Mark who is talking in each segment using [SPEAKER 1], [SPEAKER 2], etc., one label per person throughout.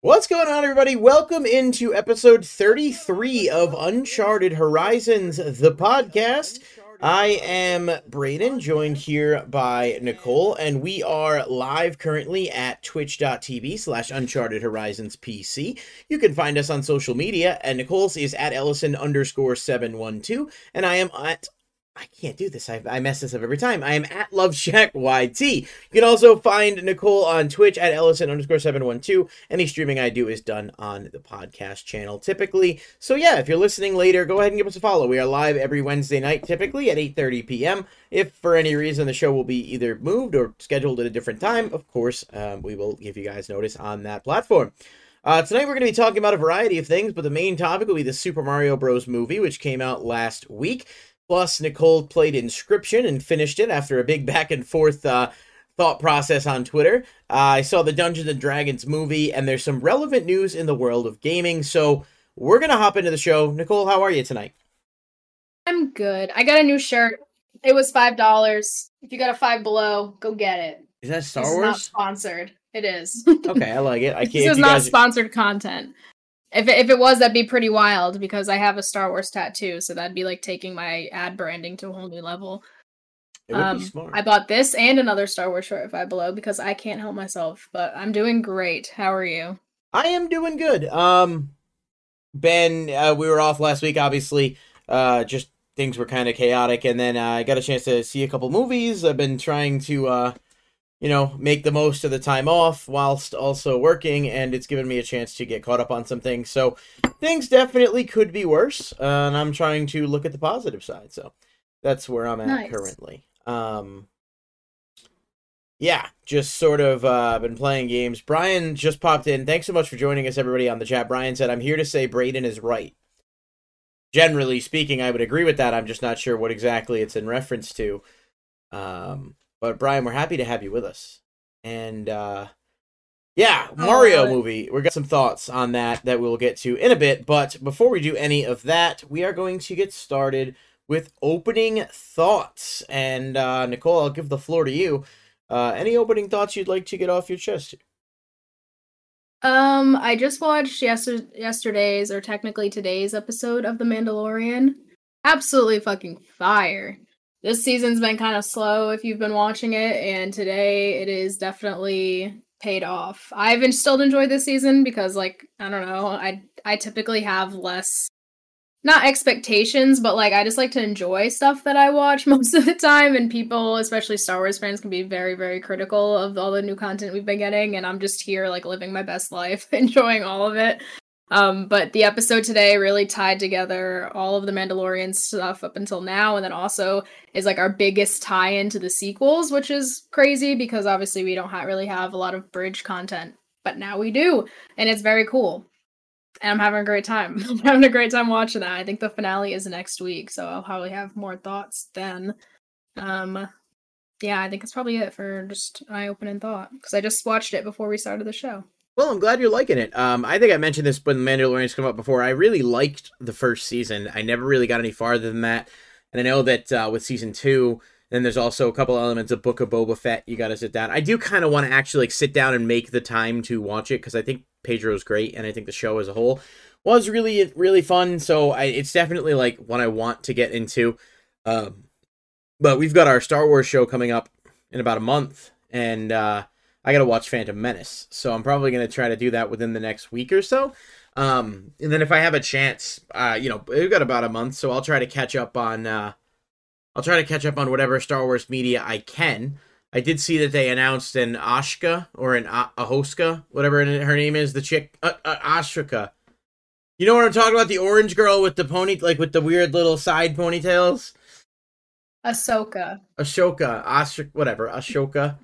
[SPEAKER 1] What's going on, everybody? Welcome into episode 33 of Uncharted Horizons, the podcast. I am Braden, joined here by Nicole, and we are live currently at twitch.tv slash Uncharted Horizons PC. You can find us on social media, and Nicole's is at Ellison underscore 712, and I am at I can't do this. I, I mess this up every time. I am at Love Shack YT. You can also find Nicole on Twitch at Ellison underscore 712. Any streaming I do is done on the podcast channel typically. So yeah, if you're listening later, go ahead and give us a follow. We are live every Wednesday night, typically at 8.30 p.m. If for any reason the show will be either moved or scheduled at a different time, of course, um, we will give you guys notice on that platform. Uh, tonight we're going to be talking about a variety of things, but the main topic will be the Super Mario Bros. movie, which came out last week. Plus, Nicole played Inscryption and finished it after a big back and forth uh, thought process on Twitter. Uh, I saw the Dungeons and Dragons movie, and there's some relevant news in the world of gaming. So we're gonna hop into the show. Nicole, how are you tonight?
[SPEAKER 2] I'm good. I got a new shirt. It was five dollars. If you got a five below, go get it.
[SPEAKER 1] Is that Star
[SPEAKER 2] this
[SPEAKER 1] Wars?
[SPEAKER 2] Is not sponsored. It is.
[SPEAKER 1] okay, I like it. I can't.
[SPEAKER 2] This is not guys... sponsored content. If it, if it was, that'd be pretty wild because I have a Star Wars tattoo, so that'd be like taking my ad branding to a whole new level.
[SPEAKER 1] It would um, be smart.
[SPEAKER 2] I bought this and another Star Wars shirt Five Below because I can't help myself, but I'm doing great. How are you?
[SPEAKER 1] I am doing good. Um, Ben, uh, we were off last week, obviously. Uh, just things were kind of chaotic, and then uh, I got a chance to see a couple movies. I've been trying to uh, you know, make the most of the time off whilst also working, and it's given me a chance to get caught up on some things. So things definitely could be worse, uh, and I'm trying to look at the positive side. So that's where I'm at nice. currently. Um, yeah, just sort of uh, been playing games. Brian just popped in. Thanks so much for joining us, everybody, on the chat. Brian said, I'm here to say Braden is right. Generally speaking, I would agree with that. I'm just not sure what exactly it's in reference to. Um, but Brian, we're happy to have you with us. And uh yeah, Mario oh, movie. We've got some thoughts on that that we'll get to in a bit. But before we do any of that, we are going to get started with opening thoughts. And uh, Nicole, I'll give the floor to you. Uh, any opening thoughts you'd like to get off your chest?
[SPEAKER 2] Um, I just watched yester- yesterday's or technically today's episode of The Mandalorian. Absolutely fucking fire this season's been kind of slow if you've been watching it, and today it is definitely paid off. I've still enjoyed this season because, like, I don't know, I I typically have less not expectations, but like I just like to enjoy stuff that I watch most of the time. And people, especially Star Wars fans, can be very, very critical of all the new content we've been getting. And I'm just here like living my best life, enjoying all of it. Um, but the episode today really tied together all of the Mandalorian stuff up until now, and then also is like our biggest tie into the sequels, which is crazy because obviously we don't ha- really have a lot of bridge content, but now we do, and it's very cool. And I'm having a great time. I'm having a great time watching that. I think the finale is next week, so I'll probably have more thoughts then. Um, yeah, I think it's probably it for just eye opening thought because I just watched it before we started the show.
[SPEAKER 1] Well, I'm glad you're liking it. Um, I think I mentioned this when Mandalorian's come up before. I really liked the first season. I never really got any farther than that, and I know that uh, with season two, then there's also a couple elements of Book of Boba Fett. You got to sit down. I do kind of want to actually like, sit down and make the time to watch it because I think Pedro's great, and I think the show as a whole was really really fun. So I, it's definitely like what I want to get into. Um, but we've got our Star Wars show coming up in about a month, and uh, I got to watch Phantom Menace. So I'm probably going to try to do that within the next week or so. Um, and then if I have a chance, uh, you know, we've got about a month, so I'll try to catch up on, uh, I'll try to catch up on whatever Star Wars media I can. I did see that they announced an Ashka or an a- Ahoska, whatever her name is, the chick, uh, uh, Ashka. You know what I'm talking about? The orange girl with the pony, like with the weird little side ponytails.
[SPEAKER 2] Ahsoka.
[SPEAKER 1] Ashoka, Ashka, whatever, Ashoka.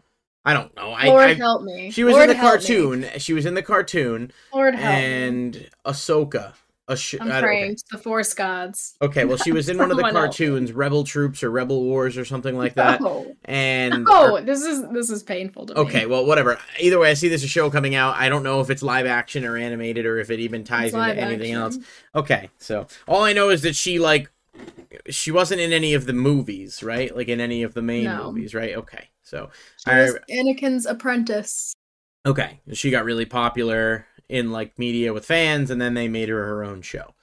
[SPEAKER 1] I don't know. I,
[SPEAKER 2] Lord
[SPEAKER 1] I,
[SPEAKER 2] help me.
[SPEAKER 1] She was
[SPEAKER 2] Lord
[SPEAKER 1] in the cartoon. Me. She was in the cartoon.
[SPEAKER 2] Lord help
[SPEAKER 1] and
[SPEAKER 2] me.
[SPEAKER 1] Ahsoka.
[SPEAKER 2] Ash- I'm praying okay. the Force gods.
[SPEAKER 1] Okay, well, she was in one of the cartoons, else. Rebel Troops or Rebel Wars or something like that.
[SPEAKER 2] No.
[SPEAKER 1] And
[SPEAKER 2] oh, this is this is painful to
[SPEAKER 1] okay, me. Okay, well, whatever. Either way, I see this a show coming out. I don't know if it's live action or animated or if it even ties it's into anything action. else. Okay, so all I know is that she like she wasn't in any of the movies, right? Like in any of the main no. movies, right? Okay. So
[SPEAKER 2] she was I, Anakin's apprentice.
[SPEAKER 1] Okay, she got really popular in like media with fans, and then they made her her own show.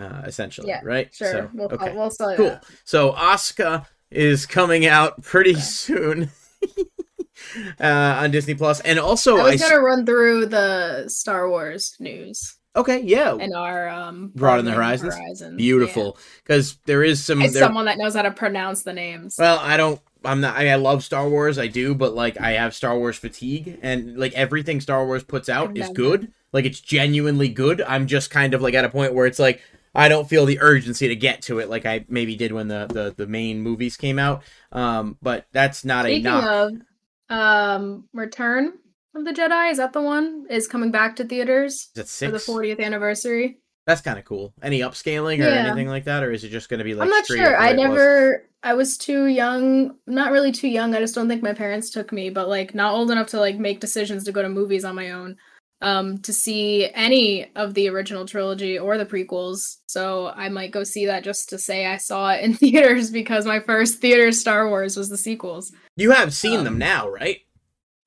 [SPEAKER 1] Uh, essentially,
[SPEAKER 2] Yeah,
[SPEAKER 1] right?
[SPEAKER 2] Sure,
[SPEAKER 1] So,
[SPEAKER 2] we'll,
[SPEAKER 1] okay,
[SPEAKER 2] we'll
[SPEAKER 1] cool.
[SPEAKER 2] that.
[SPEAKER 1] So Asuka is coming out pretty soon uh, on Disney Plus, and also
[SPEAKER 2] I
[SPEAKER 1] I,
[SPEAKER 2] was
[SPEAKER 1] s-
[SPEAKER 2] gonna run through the Star Wars news
[SPEAKER 1] okay, yeah,
[SPEAKER 2] and our um
[SPEAKER 1] in the
[SPEAKER 2] Broadening
[SPEAKER 1] Horizons? beautiful because there is some there,
[SPEAKER 2] someone that knows how to pronounce the names.
[SPEAKER 1] Well, I don't. I'm not. I, mean, I love Star Wars. I do, but like I have Star Wars fatigue, and like everything Star Wars puts out is good. Like it's genuinely good. I'm just kind of like at a point where it's like I don't feel the urgency to get to it like I maybe did when the the, the main movies came out. Um, but that's not
[SPEAKER 2] Speaking
[SPEAKER 1] a knock.
[SPEAKER 2] of um Return of the Jedi, is that the one? Is coming back to theaters for the 40th anniversary.
[SPEAKER 1] That's kind of cool. Any upscaling or
[SPEAKER 2] Yeah.
[SPEAKER 1] anything like that, or is it just going to be like?
[SPEAKER 2] I'm not sure. I
[SPEAKER 1] way it was?
[SPEAKER 2] never I was too young, not really too young. I just don't think my parents took me, but like not old enough to like make decisions to go to movies on my own. Um to see any of the original trilogy or the prequels. So I might go see that just to say I saw it in theaters because my first theater Star Wars was the sequels.
[SPEAKER 1] You have seen
[SPEAKER 2] Um,
[SPEAKER 1] them now, right?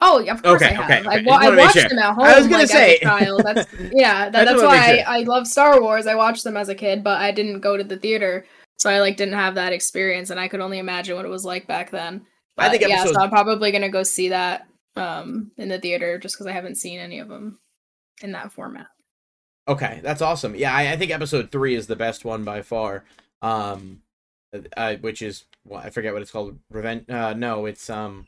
[SPEAKER 2] Oh, yeah, of course
[SPEAKER 1] Okay,
[SPEAKER 2] I have.
[SPEAKER 1] okay,
[SPEAKER 2] I, wa- I watched
[SPEAKER 1] sure.
[SPEAKER 2] them at home
[SPEAKER 1] I was gonna
[SPEAKER 2] like,
[SPEAKER 1] say.
[SPEAKER 2] as a child. That's yeah, that, that's why
[SPEAKER 1] sure.
[SPEAKER 2] I, I love Star Wars. I watched them as a kid, but I didn't go to the theater, so I like didn't have that experience, and I could only imagine what it was like back then.
[SPEAKER 1] I think
[SPEAKER 2] But, yeah,
[SPEAKER 1] episodes-
[SPEAKER 2] so I'm probably gonna go see that um in the theater just because I haven't seen any of them in that format.
[SPEAKER 1] Okay, that's awesome. Yeah, I, I think episode three is the best one by far. Um, uh, which is well, I forget what it's called. Revenge? Uh, no, it's um,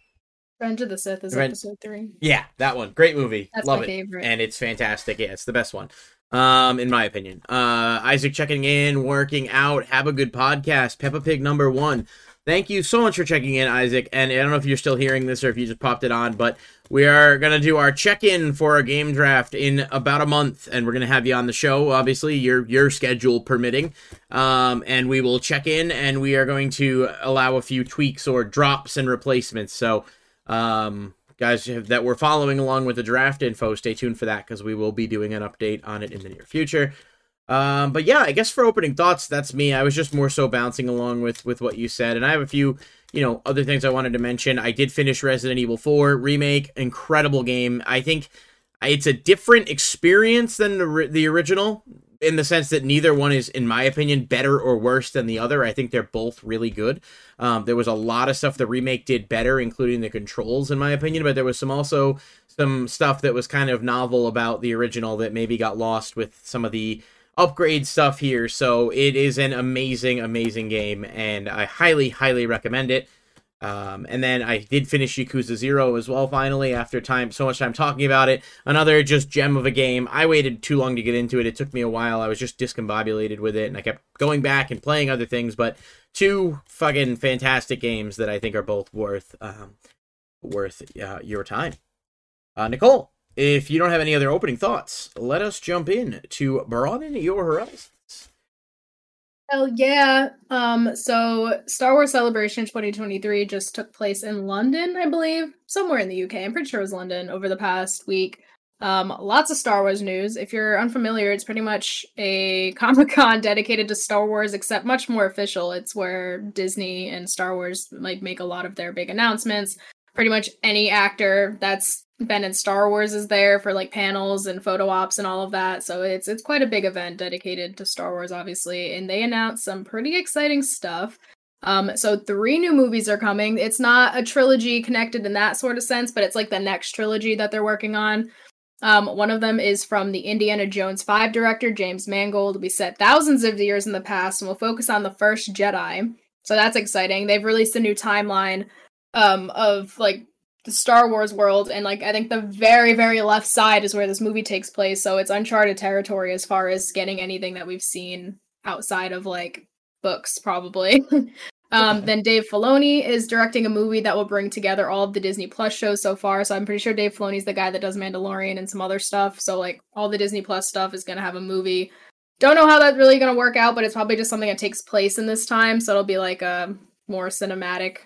[SPEAKER 2] Revenge of the Sith is
[SPEAKER 1] Reven-
[SPEAKER 2] episode three.
[SPEAKER 1] yeah, that one. Great movie.
[SPEAKER 2] That's
[SPEAKER 1] Love
[SPEAKER 2] my
[SPEAKER 1] it,
[SPEAKER 2] favorite.
[SPEAKER 1] and it's fantastic. Yeah, it's the best one. Um, in my opinion. Uh, Isaac checking in, working out. Have a good podcast. Peppa Pig number one. Thank you so much for checking in, Isaac. And I don't know if you're still hearing this or if you just popped it on, but we are going to do our check-in for our game draft in about a month and we're going to have you on the show obviously your your schedule permitting um, and we will check in and we are going to allow a few tweaks or drops and replacements so um, guys that were following along with the draft info stay tuned for that because we will be doing an update on it in the near future um, but yeah, I guess for opening thoughts, that's me. I was just more so bouncing along with with what you said, and I have a few, you know, other things I wanted to mention. I did finish Resident Evil 4 remake, incredible game. I think it's a different experience than the, the original in the sense that neither one is, in my opinion, better or worse than the other. I think they're both really good. Um, there was a lot of stuff the remake did better, including the controls, in my opinion, but there was some also some stuff that was kind of novel about the original that maybe got lost with some of the upgrade stuff here. So it is an amazing, amazing game, and I highly, highly recommend it. Um, and then I did finish Yakuza Zero as well. Finally, after time, so much time talking about it, another just gem of a game. I waited too long to get into it. It took me a while. I was just discombobulated with it, and I kept going back and playing other things. But two fucking fantastic games that I think are both worth um, worth uh, your time. Uh, Nicole, if you don't have any other opening thoughts, let us jump in to broaden your horizons.
[SPEAKER 2] Hell yeah. Um, so Star Wars Celebration 2023 just took place in London, I believe. Somewhere in the UK. I'm pretty sure it was London over the past week. Um, lots of Star Wars news. If you're unfamiliar, it's pretty much a Comic Con dedicated to Star Wars, except much more official. It's where Disney and Star Wars like make a lot of their big announcements. Pretty much any actor that's been and Star Wars is there for like panels and photo ops and all of that. So it's it's quite a big event dedicated to Star Wars, obviously. And they announced some pretty exciting stuff. Um, so three new movies are coming. It's not a trilogy connected in that sort of sense, but it's like the next trilogy that they're working on. Um, one of them is from the Indiana Jones 5 director, James Mangold. We set thousands of years in the past and we'll focus on the first Jedi. So that's exciting. They've released a new timeline um, of like the Star Wars world, and like I think the very, very left side is where this movie takes place. So it's uncharted territory as far as getting anything that we've seen outside of like books, probably. um, then Dave Filoni is directing a movie that will bring together all of the Disney Plus shows so far. So I'm pretty sure Dave Filoni's the guy that does Mandalorian and some other stuff. So like all the Disney Plus stuff is gonna have a movie. Don't know how that's really gonna work out, but it's probably just something that takes place in this time. So it'll be like a more cinematic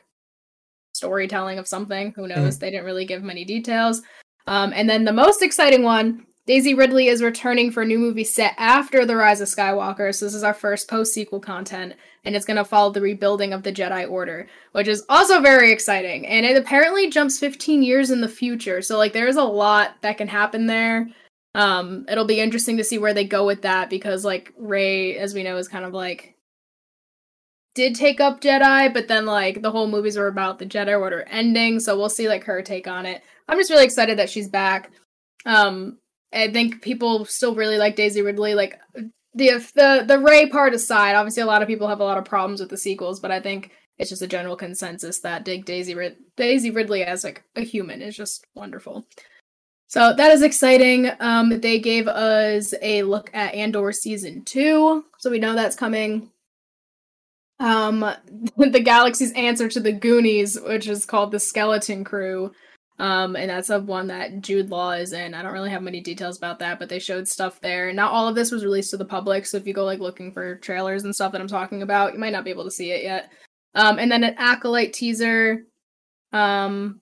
[SPEAKER 2] storytelling of something. Who knows? They didn't really give many details. Um, and then the most exciting one, Daisy Ridley is returning for a new movie set after The Rise of Skywalker. So this is our first post sequel content, and it's going to follow the rebuilding of the Jedi Order, which is also very exciting. And it apparently jumps 15 years in the future. So like there is a lot that can happen there. Um, it'll be interesting to see where they go with that because like Rey, as we know, is kind of like did take up Jedi, but then like the whole movies were about the Jedi Order ending, so we'll see like her take on it. I'm just really excited that she's back. Um, I think people still really like Daisy Ridley. Like the the the Rey part aside, obviously a lot of people have a lot of problems with the sequels, but I think it's just a general consensus that dig Daisy Rid- Daisy Ridley as like a human is just wonderful. So that is exciting. Um, they gave us a look at Andor season two, so we know that's coming. Um, the galaxy's answer to the Goonies, which is called the Skeleton Crew, um, and that's a one that Jude Law is in. I don't really have many details about that, but they showed stuff there. Not all of this was released to the public, so if you go like looking for trailers and stuff that I'm talking about, you might not be able to see it yet. Um, and then an acolyte teaser. Um,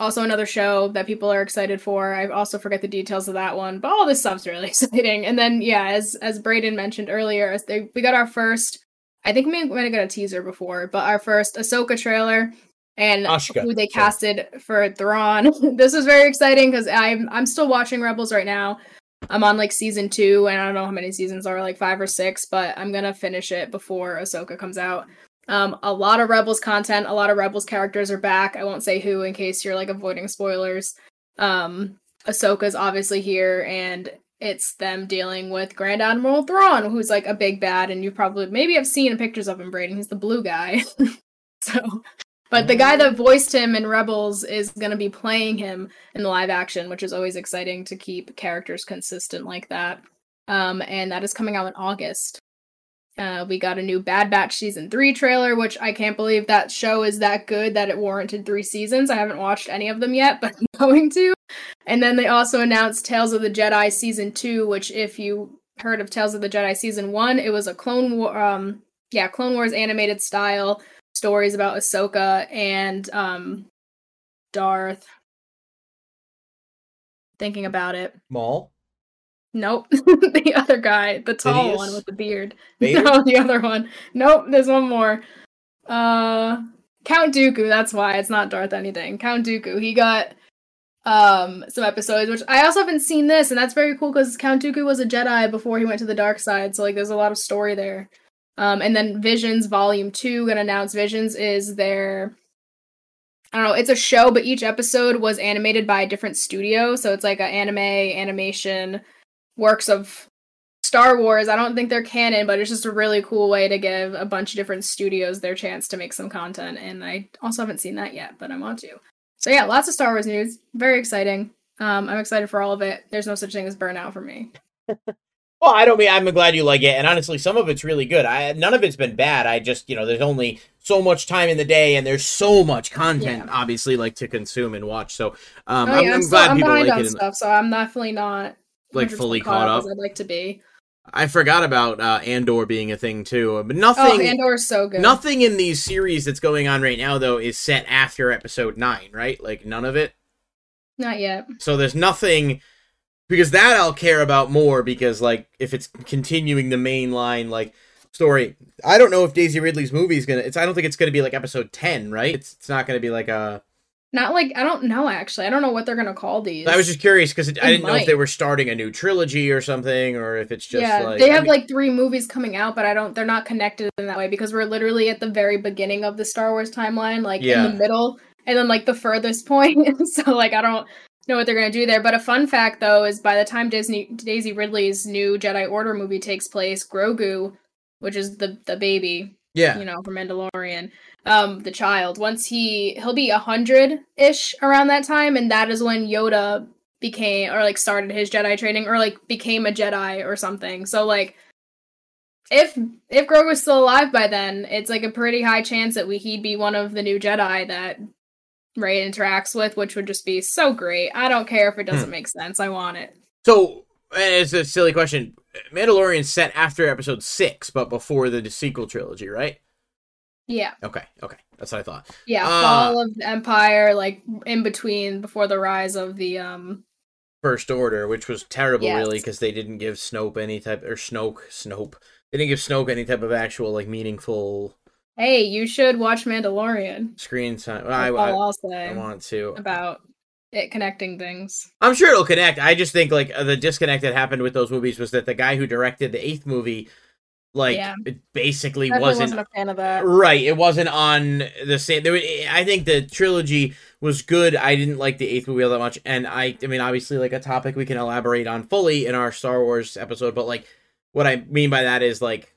[SPEAKER 2] also another show that people are excited for. I also forget the details of that one, but all this stuff's really exciting. And then yeah, as as Braden mentioned earlier, they, we got our first. I think we might have got a teaser before, but our first Ahsoka trailer and
[SPEAKER 1] Ashka.
[SPEAKER 2] who they casted for Thrawn. this is very exciting because I'm I'm still watching Rebels right now. I'm on like season two, and I don't know how many seasons are, like five or six, but I'm gonna finish it before Ahsoka comes out. Um, a lot of Rebels content, a lot of Rebels characters are back. I won't say who in case you're like avoiding spoilers. Um, Ahsoka's obviously here, and it's them dealing with Grand Admiral Thrawn, who's like a big bad, and you probably maybe have seen pictures of him, Braden. He's the blue guy. so but the guy that voiced him in Rebels is going to be playing him in the live action, which is always exciting to keep characters consistent like that. Um, and that is coming out in August. Uh, we got a new Bad Batch season three trailer, which I can't believe that show is that good that it warranted three seasons. I haven't watched any of them yet, but I'm going to. And then they also announced Tales of the Jedi season two, which if you heard of Tales of the Jedi season one, it was a Clone War, um, yeah, Clone Wars animated style stories about Ahsoka and um, Darth. Thinking about it.
[SPEAKER 1] Maul.
[SPEAKER 2] Nope, the other guy, the tall
[SPEAKER 1] Sidious?
[SPEAKER 2] one with the beard.
[SPEAKER 1] Vader?
[SPEAKER 2] No, the other one. Nope, there's one more. Uh, Count Dooku. That's why it's not Darth anything. Count Dooku. He got um some episodes, which I also haven't seen this, and that's very cool because Count Dooku was a Jedi before he went to the dark side. So like, there's a lot of story there. Um, and then Visions Volume Two gonna announce Visions is their I don't know, it's a show, but each episode was animated by a different studio. So it's like an anime, animation, works of Star Wars. I don't think they're canon, but it's just a really cool way to give a bunch of different studios their chance to make some content. And I also haven't seen that yet, but I want to. So yeah, lots of Star Wars news. Very exciting. Um, I'm excited for all of it. There's no such thing as burnout for me.
[SPEAKER 1] Well, I don't mean I'm glad you like it, and honestly, some of it's really good. I none of it's been bad. I just you know, there's only so much time in the day, and there's so much content,
[SPEAKER 2] Yeah.
[SPEAKER 1] obviously, like to consume and watch. So um,
[SPEAKER 2] oh
[SPEAKER 1] I'm, I'm
[SPEAKER 2] I'm, still,
[SPEAKER 1] glad
[SPEAKER 2] I'm
[SPEAKER 1] people like
[SPEAKER 2] on
[SPEAKER 1] it. and-
[SPEAKER 2] stuff, so I'm definitely not
[SPEAKER 1] Like, fully caught up?
[SPEAKER 2] as I'd like to be.
[SPEAKER 1] I forgot about uh, Andor being a thing too, but nothing. Oh.
[SPEAKER 2] Andor's so good.
[SPEAKER 1] Nothing in these series that's going on right now, though, is set after episode nine, right? Like none of it.
[SPEAKER 2] Not yet.
[SPEAKER 1] So there's nothing because that I'll care about more because like if it's continuing the main line like story. I don't know if Daisy Ridley's movie is gonna. It's I don't think it's gonna be like episode ten, right? It's it's not gonna be like a.
[SPEAKER 2] Not like I don't know actually. I don't know what they're gonna call these.
[SPEAKER 1] I was just curious because I didn't know if they were starting a new trilogy or something, or if it's just
[SPEAKER 2] yeah,
[SPEAKER 1] like
[SPEAKER 2] they
[SPEAKER 1] I
[SPEAKER 2] have
[SPEAKER 1] mean-
[SPEAKER 2] like three movies coming out, but I don't. They're not connected in that way because we're literally at the very beginning of the Star Wars timeline, like
[SPEAKER 1] Yeah.
[SPEAKER 2] in the middle, and then like the furthest point. so like I don't know what they're gonna do there. But a fun fact though is by the time Disney Daisy Ridley's new Jedi Order movie takes place, Grogu, which is the the baby,
[SPEAKER 1] yeah.
[SPEAKER 2] you know, from Mandalorian, um, the child. Once he he'll be a hundred ish around that time, and that is when Yoda became or like started his Jedi training or like became a Jedi or something. So like if if Grogu's still alive by then, it's like a pretty high chance that we he'd be one of the new Jedi that Rey interacts with, which would just be so great. I don't care if it doesn't make sense. I want it.
[SPEAKER 1] So it's a silly question. Mandalorian's set after episode six, but before the sequel trilogy, right?
[SPEAKER 2] Yeah.
[SPEAKER 1] Okay, okay, that's what I thought.
[SPEAKER 2] Yeah,
[SPEAKER 1] Uh,
[SPEAKER 2] fall of the empire, like in between before the rise of the um
[SPEAKER 1] First Order, which was terrible,
[SPEAKER 2] Yes.
[SPEAKER 1] really, because they didn't give Snope any type or Snoke, Snope. They didn't give Snoke any type of actual like meaningful
[SPEAKER 2] Hey, you should watch Mandalorian.
[SPEAKER 1] screen time.
[SPEAKER 2] That's
[SPEAKER 1] I, I,
[SPEAKER 2] I'll say
[SPEAKER 1] I want to.
[SPEAKER 2] about it connecting things.
[SPEAKER 1] I'm sure it'll connect. I just think like the disconnect that happened with those movies was that the guy who directed the eighth movie, like,
[SPEAKER 2] Yeah.
[SPEAKER 1] it basically wasn't,
[SPEAKER 2] wasn't a fan of that.
[SPEAKER 1] right. It wasn't on the same. There, I think the trilogy was good. I didn't like the eighth movie all that much, and I, I mean, obviously, like a topic we can elaborate on fully in our Star Wars episode. But like, what I mean by that is like.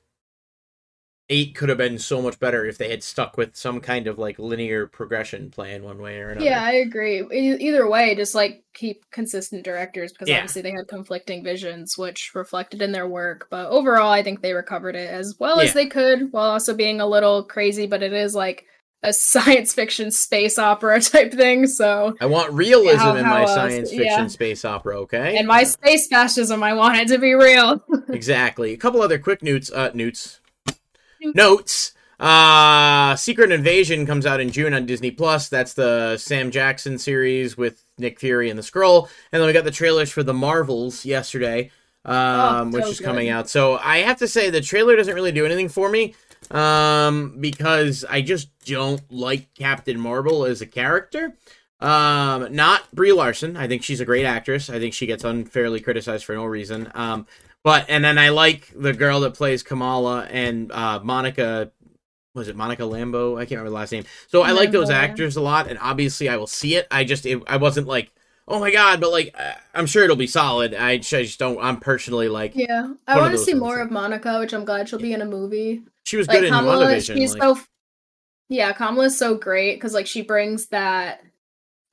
[SPEAKER 1] Eight could have been so much better if they had stuck with some kind of like linear progression plan one way or another.
[SPEAKER 2] Yeah, I agree. Either way, just like keep consistent directors because
[SPEAKER 1] Yeah.
[SPEAKER 2] obviously they had conflicting visions, which reflected in their work. But overall, I think they recovered it as well
[SPEAKER 1] Yeah.
[SPEAKER 2] as they could, while also being a little crazy. But it is like a science fiction space opera type thing. So,
[SPEAKER 1] I want realism
[SPEAKER 2] How-
[SPEAKER 1] in
[SPEAKER 2] how
[SPEAKER 1] my
[SPEAKER 2] else?
[SPEAKER 1] science fiction
[SPEAKER 2] Yeah.
[SPEAKER 1] space opera, okay?
[SPEAKER 2] and my space fascism, I want it to be real.
[SPEAKER 1] exactly. A couple other quick notes. Uh, newts. Notes. Uh, Secret Invasion comes out in June on Disney Plus. That's the Sam Jackson series with Nick Fury and the Skrull. And then we got the trailers for the Marvels yesterday, um,
[SPEAKER 2] Oh,
[SPEAKER 1] which
[SPEAKER 2] so
[SPEAKER 1] is coming out. So I have to say the trailer doesn't really do anything for me, um, because I just don't like Captain Marvel as a character. Um, not Brie Larson. I think she's a great actress. I think she gets unfairly criticized for no reason. Um, but and then I like the girl that plays Kamala and uh, Monica. Was it Monica Lambo? I can't remember the last name. So I like those actors a lot, and obviously I will see it. I just it, I wasn't like, oh my god, but like I'm sure it'll be solid. I just, I just don't. I'm personally like
[SPEAKER 2] yeah, I want to see more of Monica, which I'm glad she'll be in a movie.
[SPEAKER 1] she was
[SPEAKER 2] like
[SPEAKER 1] good in
[SPEAKER 2] Kamala,
[SPEAKER 1] WandaVision.
[SPEAKER 2] she's
[SPEAKER 1] like-
[SPEAKER 2] so yeah, Kamala's so great because like she brings that.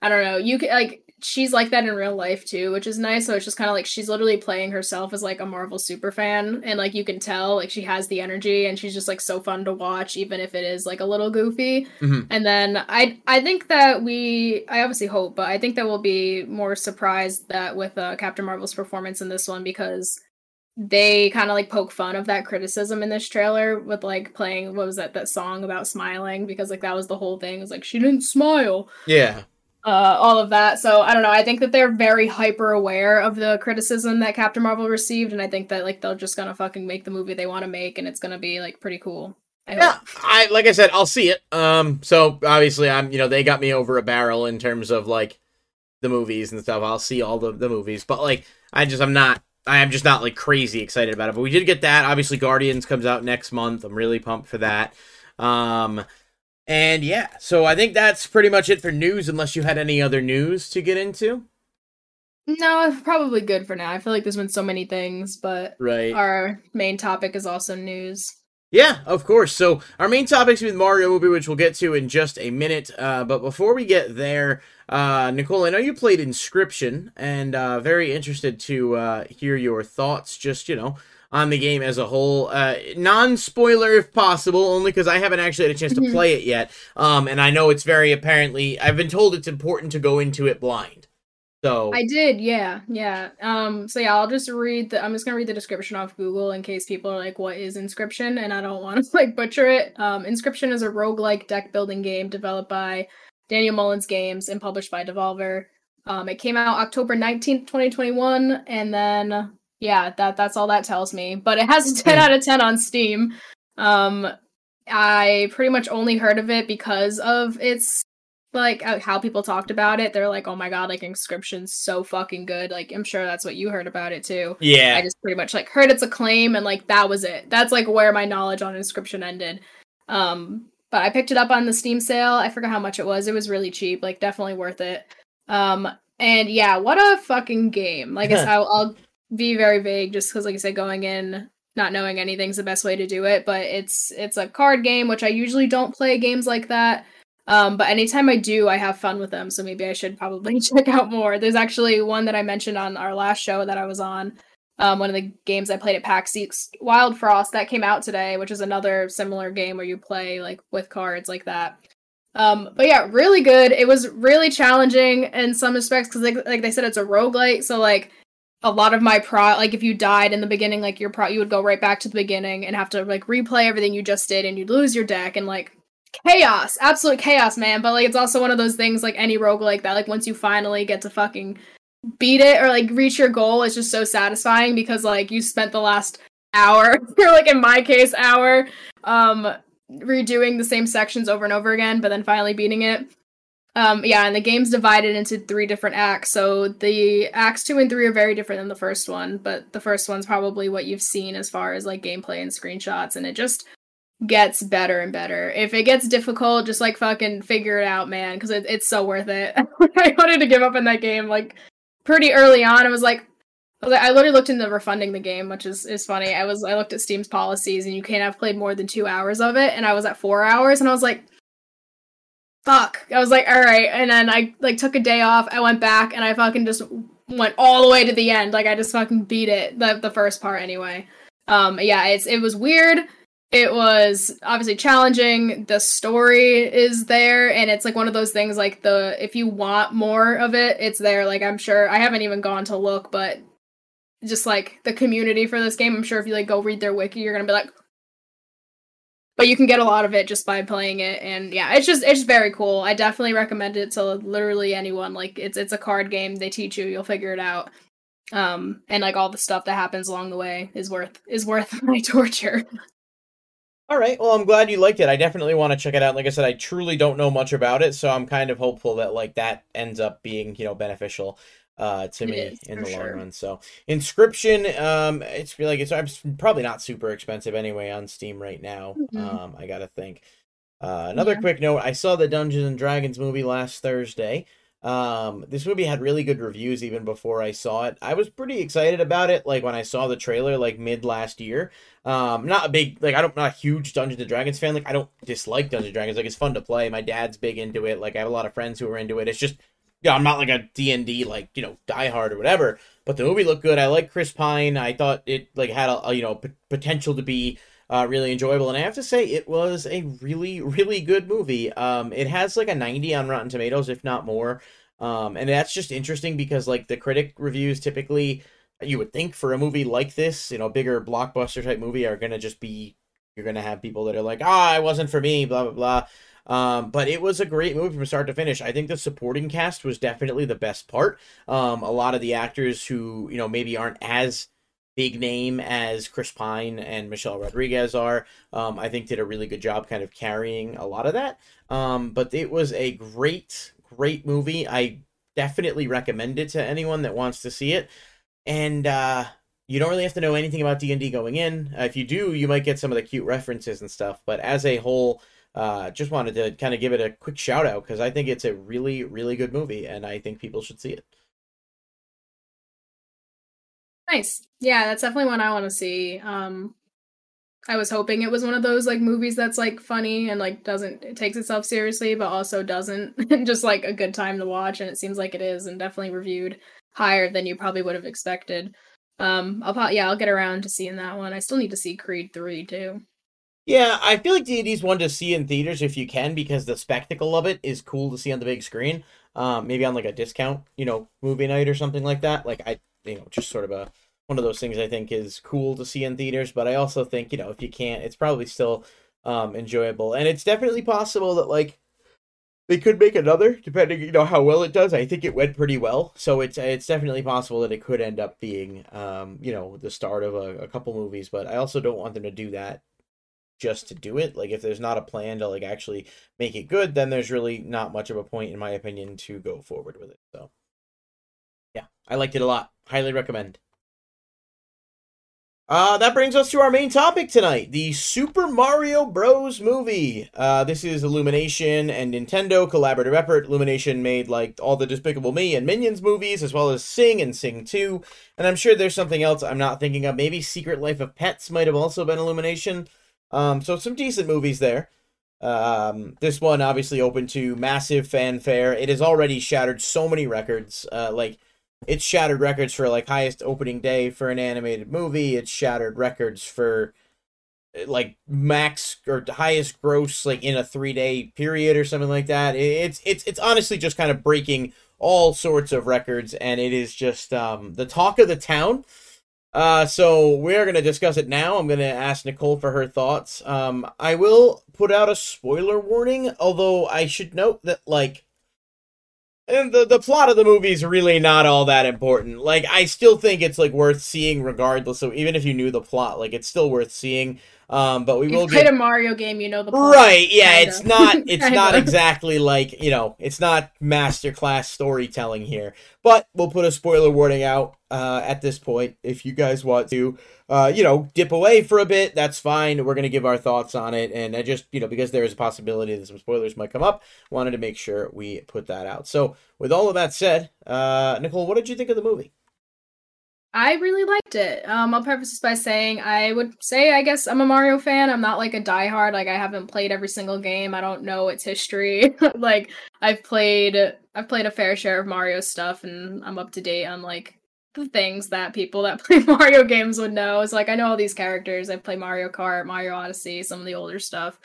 [SPEAKER 2] I don't know. You can like she's like that in real life too, which is nice. So it's just kind of like she's literally playing herself as like a Marvel super fan, and like you can tell like she has the energy, and she's just like so fun to watch, even if it is like a little goofy.
[SPEAKER 1] Mhm.
[SPEAKER 2] And then I I think that we I obviously hope, but I think that we'll be more surprised that with uh, Captain Marvel's performance in this one because they kind of like poke fun of that criticism in this trailer with like playing what was that that song about smiling because like that was the whole thing. It was like she didn't smile
[SPEAKER 1] yeah.
[SPEAKER 2] Uh, all of that. So I don't know. I think that they're very hyper aware of the criticism that Captain Marvel received, and I think that like they're just gonna fucking make the movie they want to make, and it's gonna be like pretty cool. I
[SPEAKER 1] Yeah. I like I said, I'll see it. Um, so obviously, I'm you know they got me over a barrel in terms of like the movies and stuff. I'll see all the the movies, but like I just I'm not I am just not like crazy excited about it. But we did get that. Obviously, Guardians comes out next month. I'm really pumped for that. Um, and yeah, so I think that's pretty much it for news. Unless you had any other news to get into,
[SPEAKER 2] No, probably good for now. I feel like there's been so many things, but
[SPEAKER 1] right?
[SPEAKER 2] our main topic is also news.
[SPEAKER 1] Yeah, of course. So our main topics with Mario movie, which we'll get to in just a minute. Uh, but before we get there, uh, Nicole, I know you played Inscryption, and uh, very interested to uh, hear your thoughts. Just you know, on the game as a whole, uh, non-spoiler if possible, only because I haven't actually had a chance to play it yet. Um, and I know it's very apparently. I've been told it's important to go into it blind. So
[SPEAKER 2] I did, yeah, yeah. Um, so yeah, I'll just read the. I'm just gonna read the description off Google in case people are like, "What is Inscryption?" and I don't want to like butcher it. Um, Inscryption is a roguelike deck building game developed by Daniel Mullins Games and published by Devolver. Um, it came out October 19th, 2021, and then yeah, that that's all that tells me. But it has a 10 out of 10 on Steam. Um, I pretty much only heard of it because of its like uh, how people talked about it. They're like, "Oh my god, like Inscryption's so fucking good." Like I'm sure that's what you heard about it too.
[SPEAKER 1] yeah,
[SPEAKER 2] I just pretty much like heard its acclaim and like that was it. That's like where my knowledge on Inscryption ended. Um, but I picked it up on the Steam sale. I forgot how much it was. It was really cheap, like definitely worth it. Um, and yeah, what a fucking game! Like I said, I'll, I'll be very vague just because, like I said, going in not knowing anything's the best way to do it. But it's it's a card game, which I usually don't play games like that. Um, but anytime I do, I have fun with them. So maybe I should probably check out more. There's actually one that I mentioned on our last show that I was on. Um, one of the games I played at PAX East, Wild Frost, that came out today, which is another similar game where you play like with cards like that. Um, but yeah, really good. It was really challenging in some respects because like, like they said, it's a roguelite. So like a lot of my pro like if you died in the beginning, like your pro you would go right back to the beginning and have to like replay everything you just did and you'd lose your deck and like chaos. Absolute chaos, man. But like it's also one of those things like any roguelike that like once you finally get to fucking beat it or like reach your goal, it's just so satisfying because like you spent the last hour or like in my case hour um redoing the same sections over and over again, but then finally beating it. Um, yeah, and the game's divided into three different acts. So the acts two and three are very different than the first one, but the first one's probably what you've seen as far as like gameplay and screenshots, and it just gets better and better. If it gets difficult, just like fucking figure it out, man, because it, it's so worth it. I wanted to give up in that game like pretty early on. I was like, I, literally looked into refunding the game, which is is funny. I was I looked at Steam's policies, and you can't have played more than two hours of it, and I was at four hours, and I was like fuck. I was like, all right. And then I like took a day off. I went back and I fucking just went all the way to the end. Like I just fucking beat it. The the first part anyway. Um yeah, it's it was weird. It was obviously challenging. The story is there and it's like one of those things like the if you want more of it, it's there. Like I'm sure I haven't even gone to look, but just like the community for this game, I'm sure if you like go read their wiki, you're gonna be like, but you can get a lot of it just by playing it and yeah it's just it's very cool. I definitely recommend it to literally anyone like it's it's a card game they teach you you'll figure it out. Um and like all the stuff that happens along the way is worth is worth my torture.
[SPEAKER 1] All right well i'm glad you liked it. I definitely want to check it out. Like i said i truly don't know much about it so i'm kind of hopeful that like that ends up being you know beneficial uh, to me is, in the sure. long run. So Inscryption, um, it's like it's, it's probably not super expensive anyway on Steam right now. Mm-hmm. Um, I gotta think. Uh, another yeah. quick note: I saw the Dungeons and Dragons movie last Thursday. Um, this movie had really good reviews even before I saw it. I was pretty excited about it, like when I saw the trailer, like mid last year. Um, not a big, like I don't, not a huge Dungeons and Dragons fan. Like I don't dislike Dungeons and Dragons. Like it's fun to play. My dad's big into it. Like I have a lot of friends who are into it. It's just yeah, I'm not like a D&D like, you know, diehard or whatever, but the movie looked good. I like Chris Pine. I thought it like had a, a you know, p- potential to be uh, really enjoyable and I have to say it was a really really good movie. Um it has like a 90 on Rotten Tomatoes if not more. Um and that's just interesting because like the critic reviews typically you would think for a movie like this, you know, bigger blockbuster type movie are to just be you're to have people that are like, "Ah, oh, it wasn't for me, blah blah blah." Um, but it was a great movie from start to finish. I think the supporting cast was definitely the best part. Um, a lot of the actors who, you know, maybe aren't as big name as Chris Pine and Michelle Rodriguez are, um, I think did a really good job kind of carrying a lot of that. Um, but it was a great, great movie. I definitely recommend it to anyone that wants to see it. And, uh, you don't really have to know anything about D&D going in. Uh, if you do, you might get some of the cute references and stuff, but as a whole, uh, just wanted to kind of give it a quick shout out because I think it's a really, really good movie and I think people should see it.
[SPEAKER 2] Nice. Yeah, that's definitely one I want to see. Um, I was hoping it was one of those like movies that's like funny and like doesn't it takes itself seriously, but also doesn't just like a good time to watch. And it seems like it is, and definitely reviewed higher than you probably would have expected. Um, I'll yeah, I'll get around to seeing that one. I still need to see Creed three too.
[SPEAKER 1] Yeah, I feel like D&D is one to see in theaters if you can because the spectacle of it is cool to see on the big screen. Um, maybe on like a discount, you know, movie night or something like that. Like I, you know, just sort of a one of those things I think is cool to see in theaters. But I also think you know if you can't, it's probably still um, enjoyable, and it's definitely possible that like they could make another depending you know how well it does. I think it went pretty well, so it's it's definitely possible that it could end up being um, you know the start of a, a couple movies. But I also don't want them to do that just to do it. Like if there's not a plan to like actually make it good, then there's really not much of a point in my opinion to go forward with it. So yeah, I liked it a lot. Highly recommend. Uh, that brings us to our main topic tonight, the Super Mario Bros. movie. Uh, this is Illumination and Nintendo collaborative effort. Illumination made like all the Despicable Me and Minions movies, as well as Sing and Sing 2. And I'm sure there's something else I'm not thinking of. Maybe Secret Life of Pets might have also been Illumination. Um, so some decent movies there. Um, this one obviously open to massive fanfare. It has already shattered so many records. Uh, like it's shattered records for like highest opening day for an animated movie. It's shattered records for like max or highest gross like in a three day period or something like that. It's it's it's honestly just kind of breaking all sorts of records, and it is just um, the talk of the town. Uh, so we're going to discuss it now. I'm going to ask Nicole for her thoughts. Um, I will put out a spoiler warning, although I should note that, like, and the, the plot of the movie is really not all that important. Like, I still think it's, like, worth seeing regardless. So even if you knew the plot, like, it's still worth seeing. Um, but we
[SPEAKER 2] You've
[SPEAKER 1] will
[SPEAKER 2] played
[SPEAKER 1] get
[SPEAKER 2] a Mario game, you know the plot,
[SPEAKER 1] right. Yeah,
[SPEAKER 2] kinda.
[SPEAKER 1] it's not it's not exactly like you know it's not masterclass storytelling here. But we'll put a spoiler warning out uh, at this point if you guys want to. Uh, you know, dip away for a bit. That's fine. We're gonna give our thoughts on it, and I just you know because there is a possibility that some spoilers might come up, wanted to make sure we put that out. So with all of that said, uh, Nicole, what did you think of the movie?
[SPEAKER 2] I really liked it. Um, I'll preface this by saying I would say I guess I'm a Mario fan. I'm not like a diehard. Like I haven't played every single game. I don't know its history. like I've played I've played a fair share of Mario stuff, and I'm up to date on like the things that people that play Mario games would know. It's like I know all these characters. I play Mario Kart, Mario Odyssey, some of the older stuff.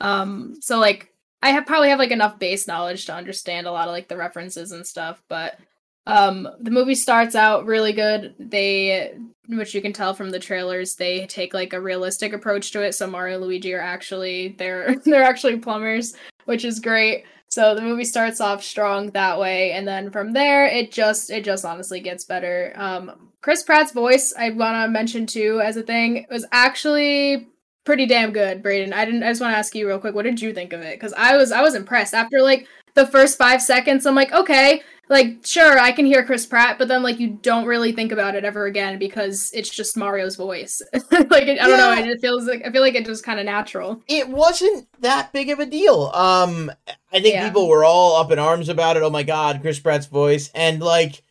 [SPEAKER 2] Um, so like I have probably have like enough base knowledge to understand a lot of like the references and stuff, but um the movie starts out really good. They which you can tell from the trailers they take like a realistic approach to it. So mario and luigi are actually they're they're actually plumbers which is great. So the movie starts off strong that way. And then from there it just it just honestly gets better. Um chris pratt's voice i want to mention too as a thing was actually pretty damn good braden i didn't i just want to ask you real quick what did you think of it? Because i was i was impressed. After like the first five seconds i'm like okay like sure i can hear chris pratt but then like you don't really think about it ever again because it's just mario's voice like it, i don't know it feels like i feel like it just kind of natural
[SPEAKER 1] it wasn't that big of a deal. Um, I think
[SPEAKER 2] Yeah.
[SPEAKER 1] people were all up in arms about it. Oh my god, Chris Pratt's voice, and like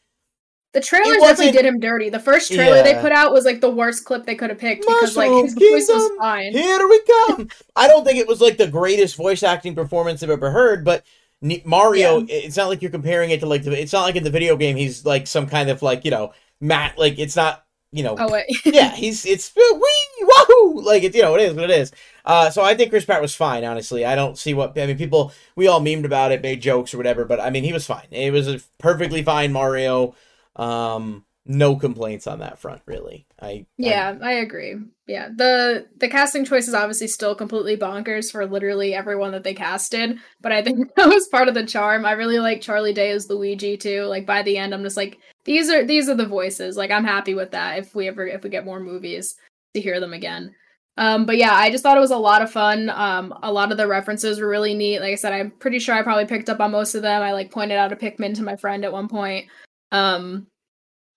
[SPEAKER 2] the trailers definitely did him dirty the first trailer they put out was like the worst clip they could have picked because like his
[SPEAKER 1] Mushroom
[SPEAKER 2] voice was fine
[SPEAKER 1] here we come. I don't think it was like the greatest voice acting performance I've ever heard, but Mario, it's not like you're comparing it to like the. It's not like in the video game he's like some kind of like you know Matt. Like it's not you know.
[SPEAKER 2] oh wait
[SPEAKER 1] yeah, he's it's wee wahoo like it's you know it is what it is. Uh, so I think Chris Pratt was fine. Honestly, I don't see what I mean. People we all memed about it, made jokes or whatever, but I mean he was fine. It was a perfectly fine Mario. Um, no complaints on that front, really. I I-
[SPEAKER 2] Yeah, I agree. Yeah, the the casting choice is obviously still completely bonkers for literally everyone that they casted, but I think that was part of the charm. I really like Charlie Day as Luigi too. Like by the end, I'm just like these are these are the voices. Like I'm happy with that. If we ever if we get more movies to hear them again. Um, but yeah, I just thought it was a lot of fun. Um, a lot of the references were really neat. Like I said, I'm pretty sure I probably picked up on most of them. I like pointed out a Pikmin to my friend at one point. Um,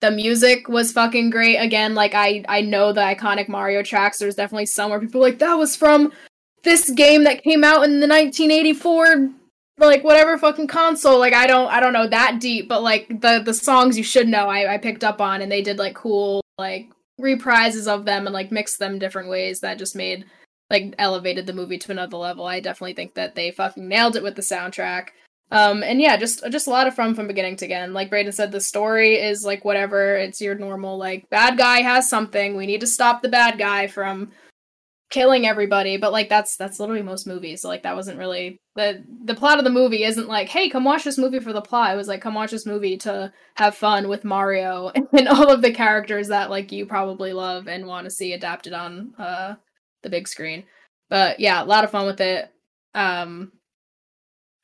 [SPEAKER 2] the music was fucking great. Again, like I I know the iconic Mario tracks. There's definitely some where people like that was from this game that came out in the 1984 like whatever fucking console. Like I don't I don't know that deep, but like the the songs you should know I I picked up on and they did like cool like reprises of them and like mixed them different ways that just made like elevated the movie to another level. I definitely think that they fucking nailed it with the soundtrack. Um, and yeah, just just a lot of fun from beginning to end. Like Braden said, the story is like whatever. It's your normal like bad guy has something. We need to stop the bad guy from killing everybody. But like that's that's literally most movies. So like that wasn't really the the plot of the movie isn't like, hey, come watch this movie for the plot. It was like, come watch this movie to have fun with Mario and all of the characters that like you probably love and want to see adapted on uh the big screen. But yeah, a lot of fun with it. Um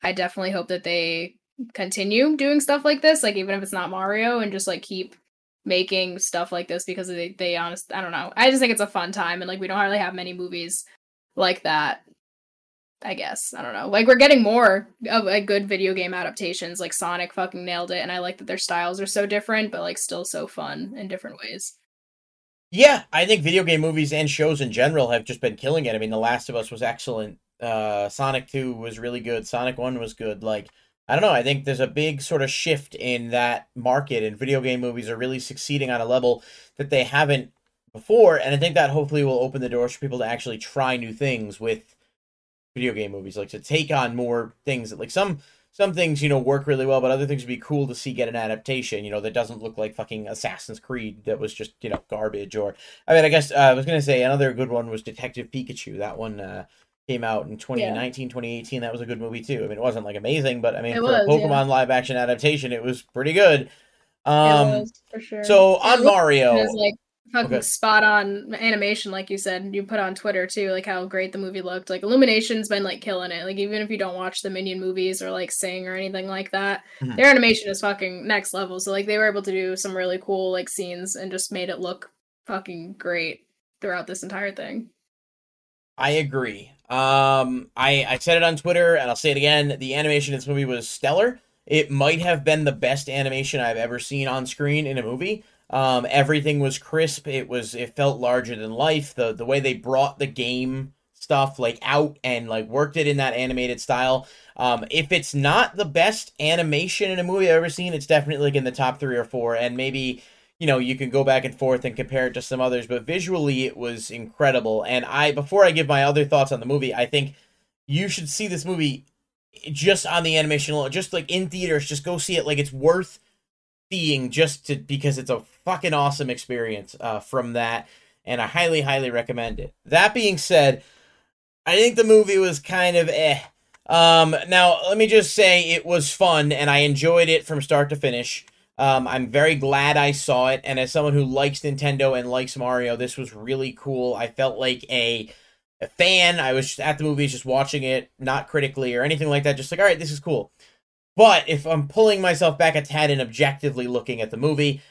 [SPEAKER 2] I definitely hope that they continue doing stuff like this, like even if it's not Mario, and just like keep making stuff like this because they they honest I don't know. I just think it's a fun time and like we don't really have many movies like that. I guess. I don't know. Like we're getting more of like good video game adaptations. Like Sonic fucking nailed it and I like that their styles are so different but like still so fun in different ways.
[SPEAKER 1] Yeah, I think video game movies and shows in general have just been killing it. I mean, The Last of Us was excellent. Uh, Sonic 2 was really good. Sonic 1 was good. Like, I don't know. I think there's a big sort of shift in that market, and video game movies are really succeeding on a level that they haven't before. And I think that hopefully will open the doors for people to actually try new things with video game movies, like to take on more things that, like, some. Some things, you know, work really well, but other things would be cool to see get an adaptation, you know, that doesn't look like fucking Assassin's Creed that was just, you know, garbage. Or, I mean, I guess uh, I was going to say another good one was Detective Pikachu. That one uh, came out in 2019, 2018. That was a good movie, too. I mean, it wasn't like amazing, but I mean,
[SPEAKER 2] It
[SPEAKER 1] for
[SPEAKER 2] was,
[SPEAKER 1] a Pokemon live action adaptation, it was pretty good. Um,
[SPEAKER 2] it was, for sure.
[SPEAKER 1] so on Mario,
[SPEAKER 2] was like fucking
[SPEAKER 1] Okay.
[SPEAKER 2] spot on animation, like you said. You put on Twitter too, like how great the movie looked. Like Illumination's been like killing it. Like even if you don't watch the Minion movies or like Sing or anything like that,
[SPEAKER 1] Mhm.
[SPEAKER 2] their animation is fucking next level. So like they were able to do some really cool like scenes and just made it look fucking great throughout this entire thing.
[SPEAKER 1] I agree. Um, I I said it on Twitter, and I'll say it again. The animation in this movie was stellar. It might have been the best animation I've ever seen on screen in a movie. Um, everything was crisp. It was it felt larger than life. The the way they brought the game stuff like out and like worked it in that animated style. Um, if it's not the best animation in a movie I've ever seen, it's definitely like in the top three or four. And maybe you know you can go back and forth and compare it to some others, but visually it was incredible. And I before I give my other thoughts on the movie, I think you should see this movie just on the animation alone, just like in theaters. Just go see it. Like it's worth seeing just to because it's a fucking awesome experience uh, from that, and I highly, highly recommend it. That being said, I think the movie was kind of eh. Um, now let me just say it was fun and I enjoyed it from start to finish. Um, I'm very glad I saw it, and as someone who likes Nintendo and likes Mario, this was really cool. I felt like a, a fan. I was at the movies just watching it, not critically or anything like that. Just like, all right, this is cool. But if I'm pulling myself back a tad and objectively looking at the movie,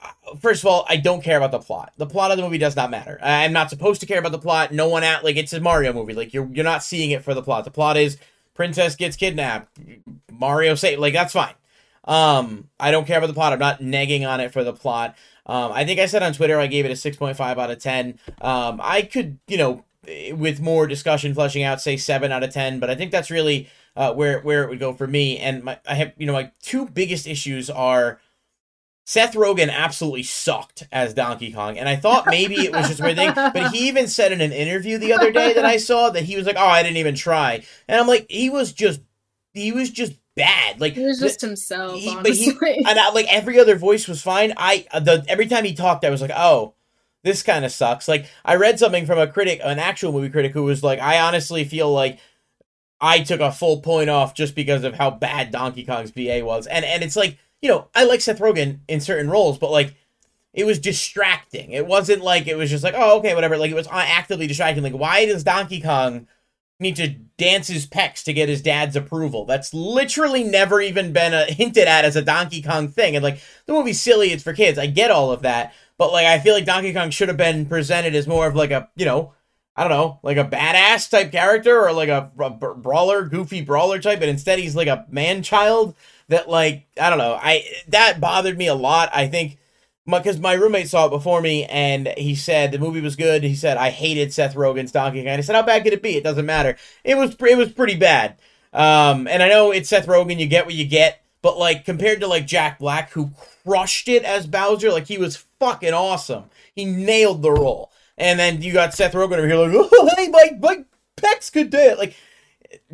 [SPEAKER 1] uh, first of all, I don't care about the plot. The plot of the movie does not matter. I'm not supposed to care about the plot. No one at like it's a Mario movie. Like you're you're not seeing it for the plot. The plot is princess gets kidnapped. Mario say like that's fine. Um, I don't care about the plot. I'm not negging on it for the plot. Um, I think I said on Twitter I gave it a 6.5 out of 10. Um, I could, you know, with more discussion fleshing out, say 7 out of 10, but I think that's really uh, where where it would go for me. And my I have you know my two biggest issues are Seth Rogen absolutely sucked as Donkey Kong, and I thought maybe it was just weird thing, but he even said in an interview the other day that I saw that he was like, "Oh, I didn't even try," and I'm like, he was just he was just bad. Like
[SPEAKER 2] he was just himself.
[SPEAKER 1] He, but he and I, like every other voice was fine. I uh, the every time he talked, I was like, oh. This kind of sucks. Like I read something from a critic, an actual movie critic, who was like, "I honestly feel like I took a full point off just because of how bad Donkey Kong's BA was. And and it's like, you know, I like Seth Rogen in certain roles, but like it was distracting. It wasn't like it was just like, oh, okay, whatever. Like it was uh, actively distracting. Like, why does Donkey Kong need to dance his pecs to get his dad's approval? That's literally never even been a, hinted at as a Donkey Kong thing. And like the movie's silly, it's for kids. I get all of that, but like I feel like Donkey Kong should have been presented as more of like a, you know, I don't know, like a badass type character or like a, a brawler, goofy brawler type, but instead he's like a man child that like I don't know. I that bothered me a lot. I think because my, my, roommate saw it before me and he said the movie was good. He said I hated Seth Rogen's Donkey Kong. I said how bad could it be? It doesn't matter. It was it was pretty bad. Um, and I know it's Seth Rogen. You get what you get. But like compared to like Jack Black, who crushed it as Bowser, like he was fucking awesome. He nailed the role. And then you got Seth Rogen over here like, oh, hey, my my pecs could do it. Like,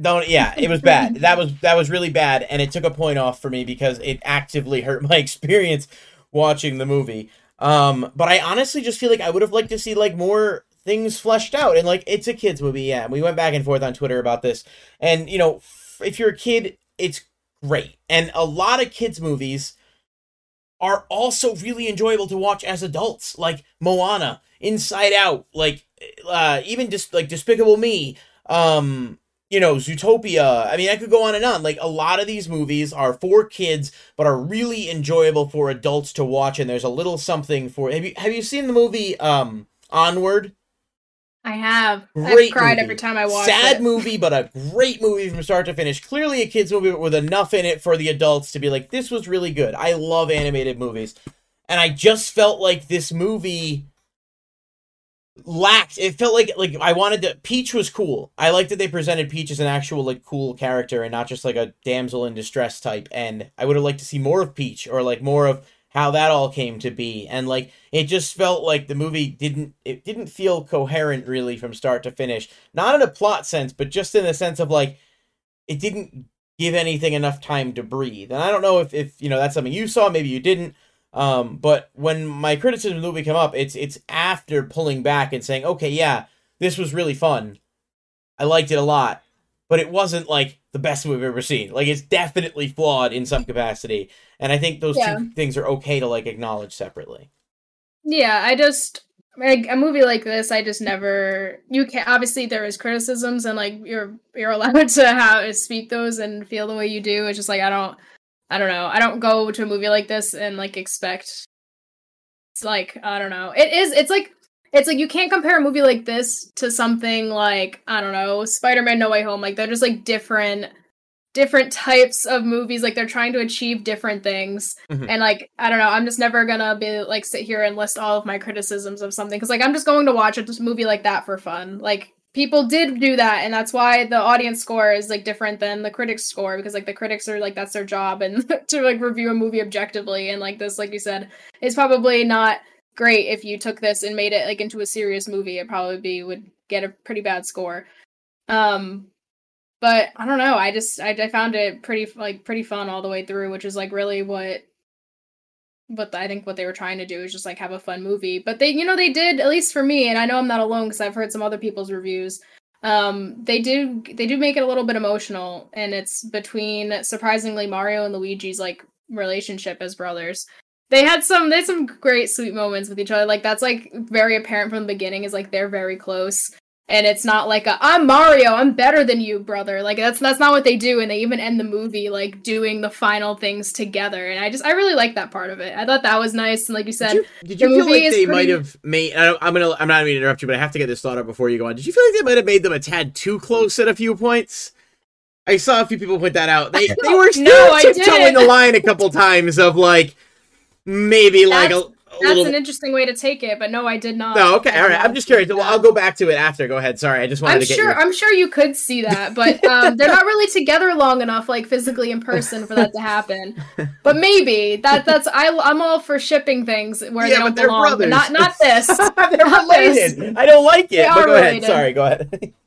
[SPEAKER 1] don't. Yeah, it was bad. that was that was really bad, and it took a point off for me because it actively hurt my experience watching the movie. Um, but I honestly just feel like I would have liked to see like more things fleshed out, and like it's a kids movie. Yeah, we went back and forth on Twitter about this, and you know, if you're a kid, it's great, and a lot of kids movies are also really enjoyable to watch as adults, like Moana Inside Out, like uh, even just like Despicable Me, um, you know, Zootopia. I mean, I could go on and on. Like a lot of these movies are for kids, but are really enjoyable for adults to watch. And there's a little something for. Have you have you seen the movie um, Onward?
[SPEAKER 2] I have. Great I've cried
[SPEAKER 1] movie.
[SPEAKER 2] every time I watch
[SPEAKER 1] Sad
[SPEAKER 2] it.
[SPEAKER 1] Sad movie, but a great movie from start to finish. Clearly a kids movie but with enough in it for the adults to be like, this was really good. I love animated movies. And I just felt like this movie lacked it felt like like i wanted to peach was cool. I liked that they presented peach as an actual like cool character and not just like a damsel in distress type and i would have liked to see more of peach or like more of how that all came to be and like it just felt like the movie didn't it didn't feel coherent really from start to finish. Not in a plot sense but just in the sense of like it didn't give anything enough time to breathe and i don't know if if you know that's something you saw maybe you didn't um, but when my criticism of the movie come up, it's it's after pulling back and saying, okay, yeah, this was really fun. I liked it a lot, but it wasn't like the best movie I've ever seen. Like it's definitely flawed in some capacity, and I think those yeah. two things are okay to like acknowledge separately.
[SPEAKER 2] Yeah, I just like a movie like this. I just never. You can obviously there is criticisms, and like you're you're allowed to have speak those and feel the way you do. It's just like I don't. I don't know. I don't go to a movie like this and like expect it's like I don't know. It is it's like it's like you can't compare a movie like this to something like I don't know Spider-Man No Way Home. Like they're just like different different types of movies like they're trying to achieve different things mm-hmm. and like i don't know i'm just never gonna be like sit here and list all of my criticisms of something because like i'm just going to watch a movie like that for fun like people did do that and that's why the audience score is like different than the critics score because like the critics are like that's their job and to like review a movie objectively and like this like you said is probably not great if you took this and made it like into a serious movie it probably be would get a pretty bad score um but I don't know. I just I, I found it pretty like pretty fun all the way through, which is like really what what I think what they were trying to do is just like have a fun movie. But they, you know, they did at least for me, and I know I'm not alone because I've heard some other people's reviews. Um, they do they do make it a little bit emotional, and it's between surprisingly Mario and Luigi's like relationship as brothers. They had some they had some great sweet moments with each other. Like that's like very apparent from the beginning. Is like they're very close and it's not like a I'm Mario, I'm better than you, brother. Like that's that's not what they do, and they even end the movie like doing the final things together. And I just I really like that part of it. I thought that was nice, and like you said,
[SPEAKER 1] did you, did you feel like they pretty... might have made? I am gonna I'm not going to interrupt you, but I have to get this thought out before you go on. Did you feel like they might have made them a tad too close at a few points? I saw a few people point that out. They they were still no, tiptoeing the line a couple times of like maybe That's... like a
[SPEAKER 2] that's an interesting way to take it, but no, I did not.
[SPEAKER 1] No, okay, all right. I'm just curious. Well, I'll go back to it after. Go ahead. Sorry, I just wanted
[SPEAKER 2] I'm
[SPEAKER 1] to get.
[SPEAKER 2] Sure,
[SPEAKER 1] your...
[SPEAKER 2] I'm sure you could see that, but um, they're not really together long enough, like physically in person, for that to happen. But maybe that that's I I'm all for shipping things where yeah, they don't belong, not not this.
[SPEAKER 1] they're not related. This. I don't like it. They but go related. ahead. Sorry, go ahead.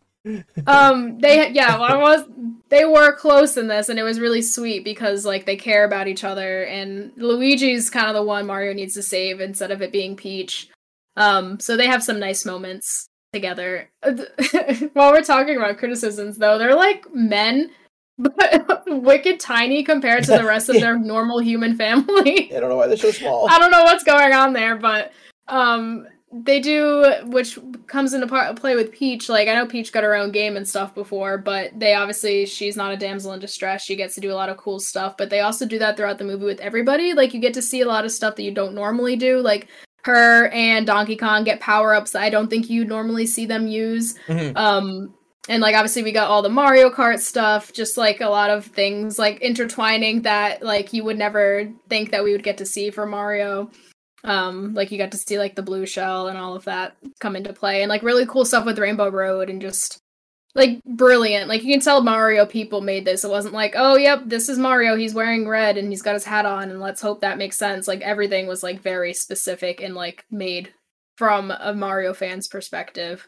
[SPEAKER 2] um they yeah well, I was they were close in this and it was really sweet because like they care about each other and Luigi's kind of the one Mario needs to save instead of it being Peach. Um so they have some nice moments together. While we're talking about criticisms though, they're like men but wicked tiny compared to the rest of their normal human family.
[SPEAKER 1] I don't know why they're so small.
[SPEAKER 2] I don't know what's going on there, but um they do which comes into part, play with peach. Like i know peach got her own game and stuff before but they obviously she's not a damsel in distress. She gets to do a lot of cool stuff but they also do that throughout the movie with everybody. Like you get to see a lot of stuff that you don't normally do. Like her and donkey kong get power-ups that i don't think you normally see them use. Mm-hmm. um and like obviously we got all the mario kart stuff just like a lot of things like intertwining that like you would never think that we would get to see for mario um, like you got to see like the blue shell and all of that come into play, and like really cool stuff with Rainbow Road and just like brilliant. Like you can tell Mario people made this. It wasn't like, oh yep, this is Mario. He's wearing red and he's got his hat on, and let's hope that makes sense. Like everything was like very specific and like made from a Mario fan's perspective.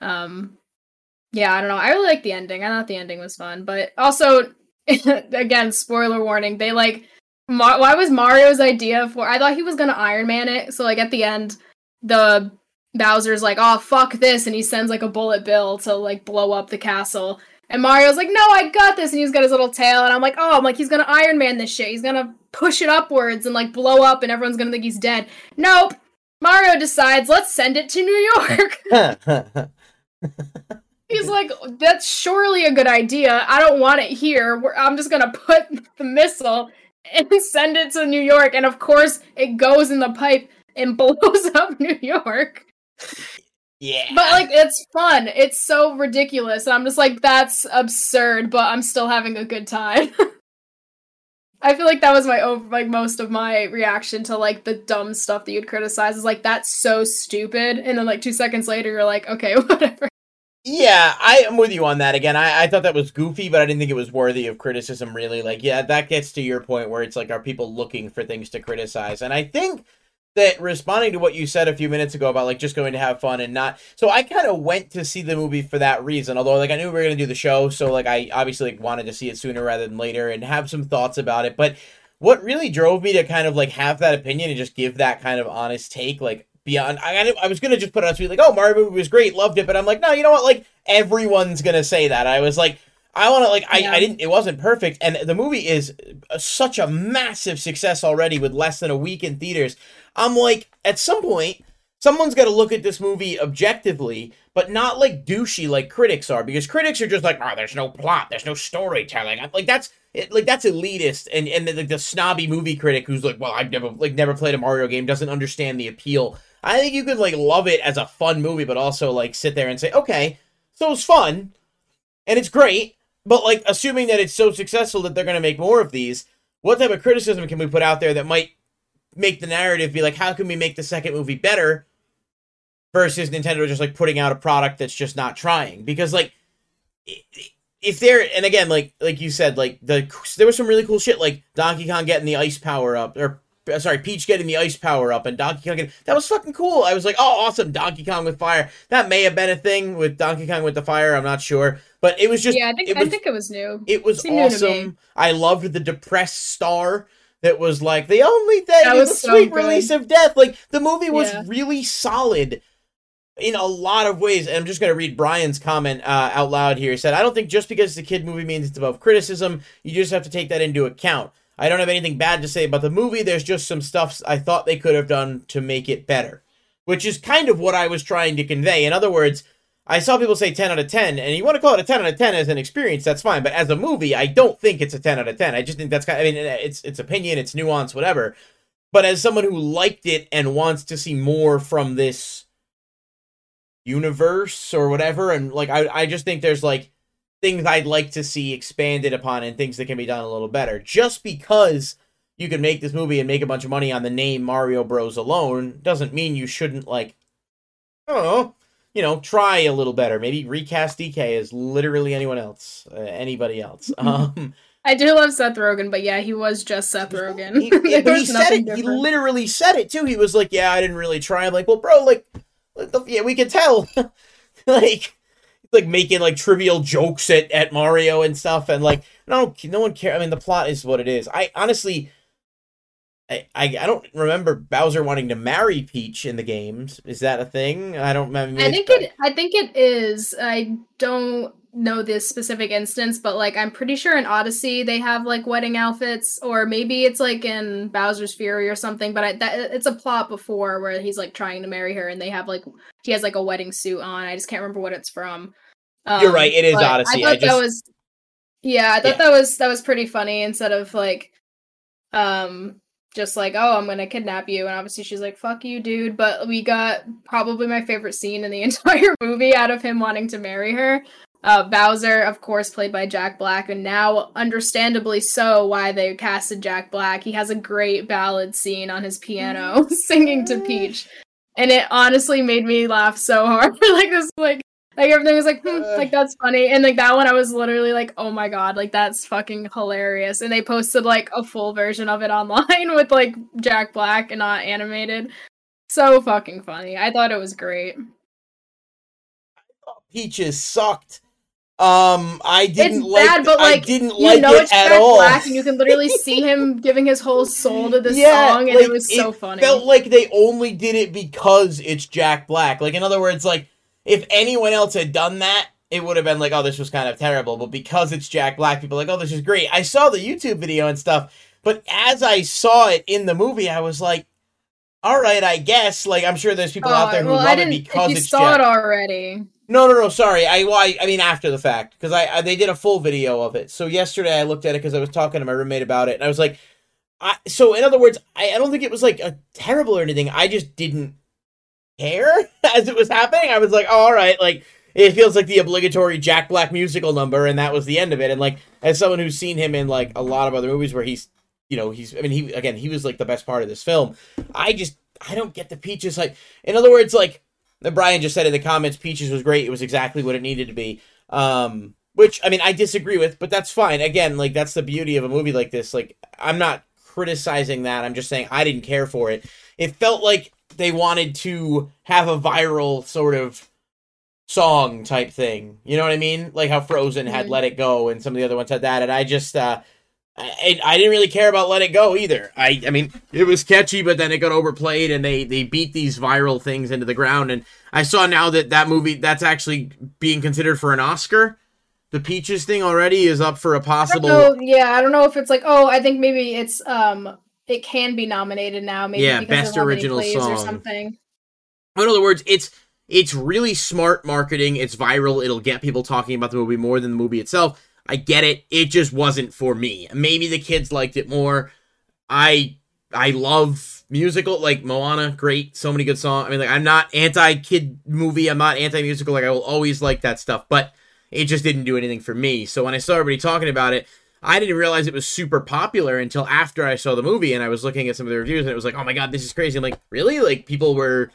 [SPEAKER 2] Um, yeah, I don't know. I really like the ending. I thought the ending was fun, but also, again, spoiler warning. They like Mar- why was Mario's idea for? I thought he was gonna Iron Man it. So like at the end, the Bowser's like, "Oh fuck this," and he sends like a bullet bill to like blow up the castle. And Mario's like, "No, I got this," and he's got his little tail. And I'm like, "Oh, I'm like he's gonna Iron Man this shit. He's gonna push it upwards and like blow up, and everyone's gonna think he's dead." Nope. Mario decides, let's send it to New York. He's like, that's surely a good idea. I don't want it here. I'm just gonna put the missile and send it to New York. And of course, it goes in the pipe and blows up New York.
[SPEAKER 1] Yeah.
[SPEAKER 2] But like it's fun. It's so ridiculous. And I'm just like, that's absurd, but I'm still having a good time. I feel like that was my over like most of my reaction to like the dumb stuff that you'd criticize is like that's so stupid. And then like two seconds later you're like, okay, whatever.
[SPEAKER 1] Yeah, I am with you on that. Again, I, I thought that was goofy, but I didn't think it was worthy of criticism, really. Like, yeah, that gets to your point where it's like, are people looking for things to criticize? And I think that responding to what you said a few minutes ago about like just going to have fun and not so i kind of went to see the movie for that reason although like i knew we were going to do the show so like i obviously like, wanted to see it sooner rather than later and have some thoughts about it but what really drove me to kind of like have that opinion and just give that kind of honest take like beyond. I I was gonna just put it on tweet like, "Oh, Mario movie was great, loved it," but I'm like, no, you know what? Like everyone's gonna say that. I was like, I want to like, I, yeah. I didn't. It wasn't perfect, and the movie is uh, such a massive success already with less than a week in theaters. I'm like, at some point, someone's got to look at this movie objectively, but not like douchey like critics are, because critics are just like, oh, there's no plot, there's no storytelling. I'm like that's it, like that's elitist and and the, the snobby movie critic who's like, well, I've never like never played a Mario game, doesn't understand the appeal I think you could like love it as a fun movie, but also like sit there and say, okay, so it's fun and it's great, but like assuming that it's so successful that they're going to make more of these, what type of criticism can we put out there that might make the narrative be like, how can we make the second movie better? Versus Nintendo just like putting out a product that's just not trying because like if they're and again like like you said like the there was some really cool shit like Donkey Kong getting the ice power up or sorry Peach getting the ice power up and Donkey Kong getting, that was fucking cool. I was like oh awesome Donkey Kong with fire. That may have been a thing with Donkey Kong with the fire. I'm not sure, but it was just
[SPEAKER 2] yeah I think
[SPEAKER 1] was,
[SPEAKER 2] I think it was new.
[SPEAKER 1] It was awesome. I loved the depressed star that was like the only thing that was the so sweet good. release of death. Like the movie was yeah. really solid in a lot of ways. And I'm just going to read Brian's comment uh, out loud here. He said, I don't think just because it's a kid movie means it's above criticism. You just have to take that into account. I don't have anything bad to say about the movie. There's just some stuff I thought they could have done to make it better, which is kind of what I was trying to convey. In other words, I saw people say 10 out of 10, and you want to call it a 10 out of 10 as an experience, that's fine. But as a movie, I don't think it's a 10 out of 10. I just think that's kind of, I mean, eh, it's, it's opinion, it's nuance, whatever. But as someone who liked it and wants to see more from this universe or whatever and like I I just think there's like things I'd like to see expanded upon and things that can be done a little better. Just because you can make this movie and make a bunch of money on the name Mario Bros alone doesn't mean you shouldn't like I don't know, you know, try a little better. Maybe recast DK as literally anyone else, uh, anybody else. Um
[SPEAKER 2] I do love Seth Rogen, but yeah, he was just Seth Rogen.
[SPEAKER 1] He, but he said it. Different. He literally said it too. He was like, "Yeah, I didn't really try." I'm like, "Well, bro, like, yeah, we can tell. like, like making like trivial jokes at, at Mario and stuff, and like no, no one cares. I mean, the plot is what it is. I honestly, I, I, I don't remember Bowser wanting to marry Peach in the games. Is that a thing? I don't remember.
[SPEAKER 2] I think it. I think it is. I don't know this specific instance, but like I'm pretty sure in Odyssey they have like wedding outfits, or maybe it's like in Bowser's Fury or something. But I, that it's a plot before where he's like trying to marry her, and they have like he has like a wedding suit on. I just can't remember what it's from.
[SPEAKER 1] Um, You're right. It is Odyssey.
[SPEAKER 2] I thought I just... that was yeah. I thought yeah. that was that was pretty funny instead of like um just like, oh, I'm gonna kidnap you. And obviously she's like, fuck you, dude. But we got probably my favorite scene in the entire movie out of him wanting to marry her. Uh, Bowser, of course, played by Jack Black, and now, understandably so, why they casted Jack Black. He has a great ballad scene on his piano singing to Peach. And it honestly made me laugh so hard. like this, like, like everything was like, hmm, like that's funny. And like that one, I was literally like, oh my god, like that's fucking hilarious. And they posted like a full version of it online with like Jack Black and not animated. So fucking funny. I thought it was great.
[SPEAKER 1] Peaches sucked. Um, I didn't
[SPEAKER 2] it's
[SPEAKER 1] like.
[SPEAKER 2] Bad, but like,
[SPEAKER 1] I didn't you like know
[SPEAKER 2] it it's
[SPEAKER 1] at
[SPEAKER 2] Jack
[SPEAKER 1] all.
[SPEAKER 2] Black, and you can literally see him giving his whole soul to this yeah, song, and like, it was so it funny.
[SPEAKER 1] Felt like they only did it because it's Jack Black. Like in other words, like if anyone else had done that, it would have been like, oh, this was kind of terrible. But because it's Jack Black, people like, oh, this is great. I saw the YouTube video and stuff, but as I saw it in the movie, I was like, all right, I guess. Like I'm sure there's people oh, out there who oh,
[SPEAKER 2] well,
[SPEAKER 1] love it because
[SPEAKER 2] you
[SPEAKER 1] it's
[SPEAKER 2] saw
[SPEAKER 1] Jack.
[SPEAKER 2] it already.
[SPEAKER 1] No, no, no. Sorry. I, well, I, I mean after the fact because I, I, they did a full video of it. So yesterday I looked at it because I was talking to my roommate about it, and I was like, I. So in other words, I, I don't think it was like a terrible or anything. I just didn't care as it was happening. I was like, oh, all right, like it feels like the obligatory Jack Black musical number, and that was the end of it. And like as someone who's seen him in like a lot of other movies where he's, you know, he's. I mean, he again, he was like the best part of this film. I just I don't get the peaches. Like in other words, like Brian just said in the comments, Peaches was great. It was exactly what it needed to be. Um, which I mean, I disagree with, but that's fine. Again, like that's the beauty of a movie like this. Like I'm not criticizing that. I'm just saying I didn't care for it. It felt like they wanted to have a viral sort of song type thing. You know what I mean? Like how Frozen had mm-hmm. "Let It Go" and some of the other ones had that, and I just uh, I, I didn't really care about Let It Go either. I I mean, it was catchy, but then it got overplayed, and they they beat these viral things into the ground. And I saw now that that movie that's actually being considered for an Oscar. The Peaches thing already is up for a possible.
[SPEAKER 2] I yeah, I don't know if it's like oh, I think maybe it's um it can be nominated now. Maybe
[SPEAKER 1] yeah, best original song
[SPEAKER 2] or something.
[SPEAKER 1] In other words, it's it's really smart marketing. It's viral. It'll get people talking about the movie more than the movie itself I get it. It just wasn't for me. Maybe the kids liked it more. I I love musical like Moana, great, so many good songs. I mean, like I'm not anti kid movie, I'm not anti musical. Like I will always like that stuff, but it just didn't do anything for me. So when I saw everybody talking about it, I didn't realize it was super popular until after I saw the movie and I was looking at some of the reviews and it was like, oh my god, this is crazy. I'm like, really? Like people were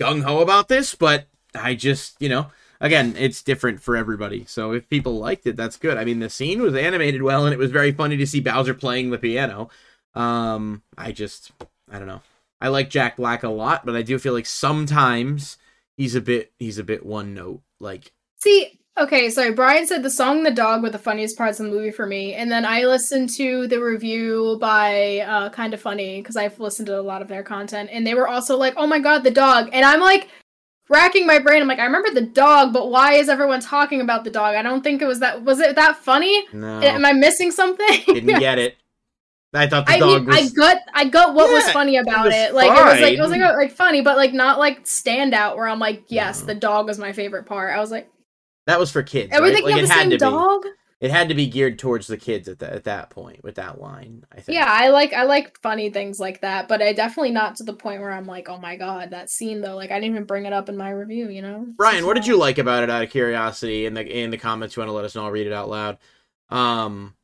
[SPEAKER 1] gung ho about this, but I just, you know, again, it's different for everybody. So if people liked it, that's good. I mean, the scene was animated well and it was very funny to see Bowser playing the piano. Um, I just, I don't know. I like Jack Black a lot, but I do feel like sometimes he's a bit, he's a bit one note. Like,
[SPEAKER 2] see, Okay, sorry. Brian said the song "The Dog" were the funniest parts of the movie for me, and then I listened to the review by uh, Kind of Funny because I've listened to a lot of their content, and they were also like, "Oh my god, the dog!" And I'm like, racking my brain. I'm like, I remember the dog, but why is everyone talking about the dog? I don't think it was that. Was it that funny?
[SPEAKER 1] no,
[SPEAKER 2] Am I missing something?
[SPEAKER 1] didn't get it. I thought the
[SPEAKER 2] I
[SPEAKER 1] dog
[SPEAKER 2] mean,
[SPEAKER 1] was.
[SPEAKER 2] I got, I got what was funny about
[SPEAKER 1] was
[SPEAKER 2] it. Like it was like it was
[SPEAKER 1] fine.
[SPEAKER 2] like, like funny, but like not like standout. Where I'm like, yes,
[SPEAKER 1] No.
[SPEAKER 2] the dog was my favorite part. I was like,
[SPEAKER 1] that was for kids.
[SPEAKER 2] are we
[SPEAKER 1] right?
[SPEAKER 2] thinking
[SPEAKER 1] Like
[SPEAKER 2] of
[SPEAKER 1] it
[SPEAKER 2] the
[SPEAKER 1] had
[SPEAKER 2] same
[SPEAKER 1] to
[SPEAKER 2] dog?
[SPEAKER 1] be. It had to be geared towards the kids at that at that point with that line. I think.
[SPEAKER 2] Yeah, I like I like funny things like that, but I definitely not to the point where I'm like, oh my god, that scene though. Like I didn't even bring it up in my review. You know,
[SPEAKER 1] Brian, what did you like about it? Out of curiosity, in the in the comments, you want to let us know? I'll read it out loud. Um,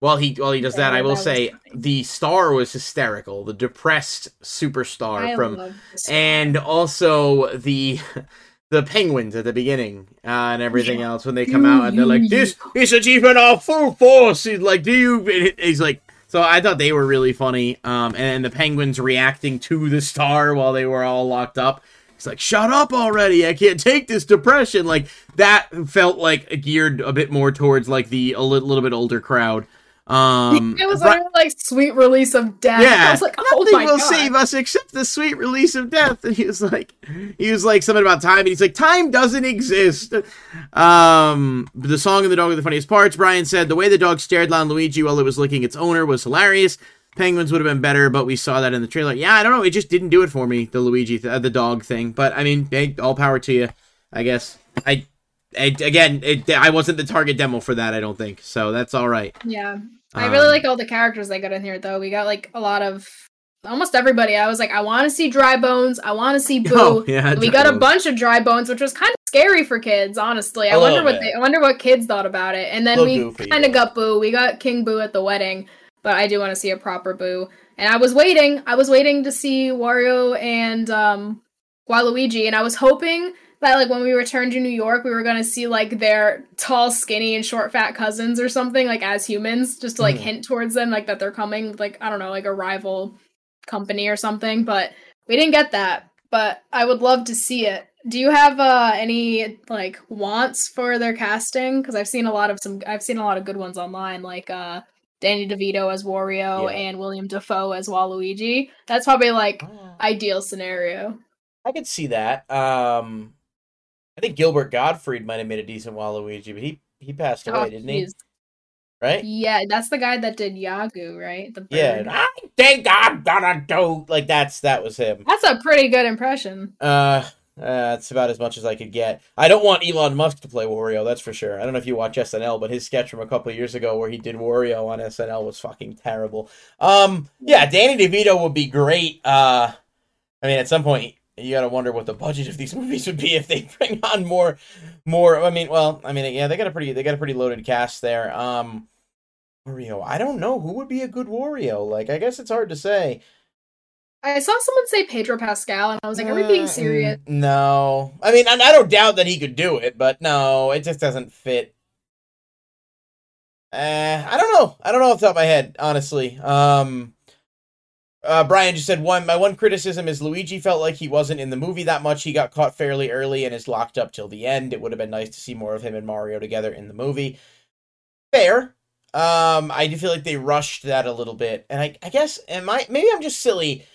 [SPEAKER 1] while he while he does that, I will
[SPEAKER 2] that
[SPEAKER 1] say the star was hysterical. The depressed superstar
[SPEAKER 2] I
[SPEAKER 1] from and also the the penguins at the beginning uh, and everything else when they come out and they're like this is achievement of full force. He's like do you he's like so i thought they were really funny um and the penguins reacting to the star while they were all locked up. He's like shut up already. I can't take this depression. Like that felt like geared a bit more towards like the a li- little bit older crowd um
[SPEAKER 2] It was
[SPEAKER 1] Bri-
[SPEAKER 2] like, like sweet release of death.
[SPEAKER 1] yeah,
[SPEAKER 2] I was like, oh
[SPEAKER 1] nothing will
[SPEAKER 2] god.
[SPEAKER 1] save us except the sweet release of death. And he was like, he was like something about time, and he's like, time doesn't exist. Um, the song and the dog are the funniest parts. Brian said the way the dog stared down Luigi while it was licking its owner was hilarious. Penguins would have been better, but we saw that in the trailer. Yeah, I don't know. It just didn't do it for me, the Luigi, th- uh, the dog thing. But I mean, hey, all power to you. I guess I, I again, it, I wasn't the target demo for that. I don't think so. That's all right.
[SPEAKER 2] Yeah. I really
[SPEAKER 1] Um,
[SPEAKER 2] like all the characters they got in here though. We got like a lot of almost everybody. I was like, I want to see Dry Bones. I want to see Boo.
[SPEAKER 1] Oh, yeah,
[SPEAKER 2] we got a bunch of Dry Bones, which was kind of scary for kids, honestly. I
[SPEAKER 1] A
[SPEAKER 2] wonder what they I wonder what kids thought about it. And then we kind of got Boo. We got King Boo at the wedding, but I do want to see a proper Boo. And I was waiting. I was waiting to see Wario and um Waluigi, and I was hoping that like when we returned to New York, we were gonna see like their tall, skinny, and short, fat cousins or something like as humans, just to like
[SPEAKER 1] Mhm.
[SPEAKER 2] hint towards them, like that they're coming, like I don't know, like a rival company or something. But we didn't get that. But I would love to see it. Do you have uh any like wants for their casting? Because I've seen a lot of some. I've seen a lot of good ones online, like uh Danny DeVito as Wario
[SPEAKER 1] Yeah.
[SPEAKER 2] and William Dafoe as Waluigi. That's probably like ideal scenario.
[SPEAKER 1] I could see that. Um, I think Gilbert Gottfried might have made a decent Waluigi, but he he passed away,
[SPEAKER 2] Oh,
[SPEAKER 1] didn't he? Right?
[SPEAKER 2] Yeah, that's the guy that did Iago, right? The
[SPEAKER 1] Yeah. I think I'm gonna do like that's that was him.
[SPEAKER 2] That's a pretty good impression.
[SPEAKER 1] Uh, uh, that's about as much as I could get. I don't want Elon Musk to play Wario, that's for sure. I don't know if you watch SNL, but his sketch from a couple of years ago where he did Wario on SNL was fucking terrible. Um, yeah, Danny DeVito would be great. Uh, I mean, at some point you gotta wonder what the budget of these movies would be if they bring on more, more. I mean, well, I mean, yeah, they got a pretty, they got a pretty loaded cast there. Um, Wario, I don't know who would be a good Wario. Like, I guess it's hard to say.
[SPEAKER 2] I saw someone say Pedro Pascal, and I was like, "Are we being
[SPEAKER 1] Mm,
[SPEAKER 2] serious?"
[SPEAKER 1] No. I mean, I, I don't doubt that he could do it, but no, it just doesn't fit. Uh, I don't know. I don't know off the top of my head, honestly. Um, uh, Brian just said one. My one criticism is Luigi felt like he wasn't in the movie that much. He got caught fairly early and is locked up till the end. It would have been nice to see more of him and Mario together in the movie. Fair. Um, I do feel like they rushed that a little bit, and I, I guess, am I? Maybe I'm just silly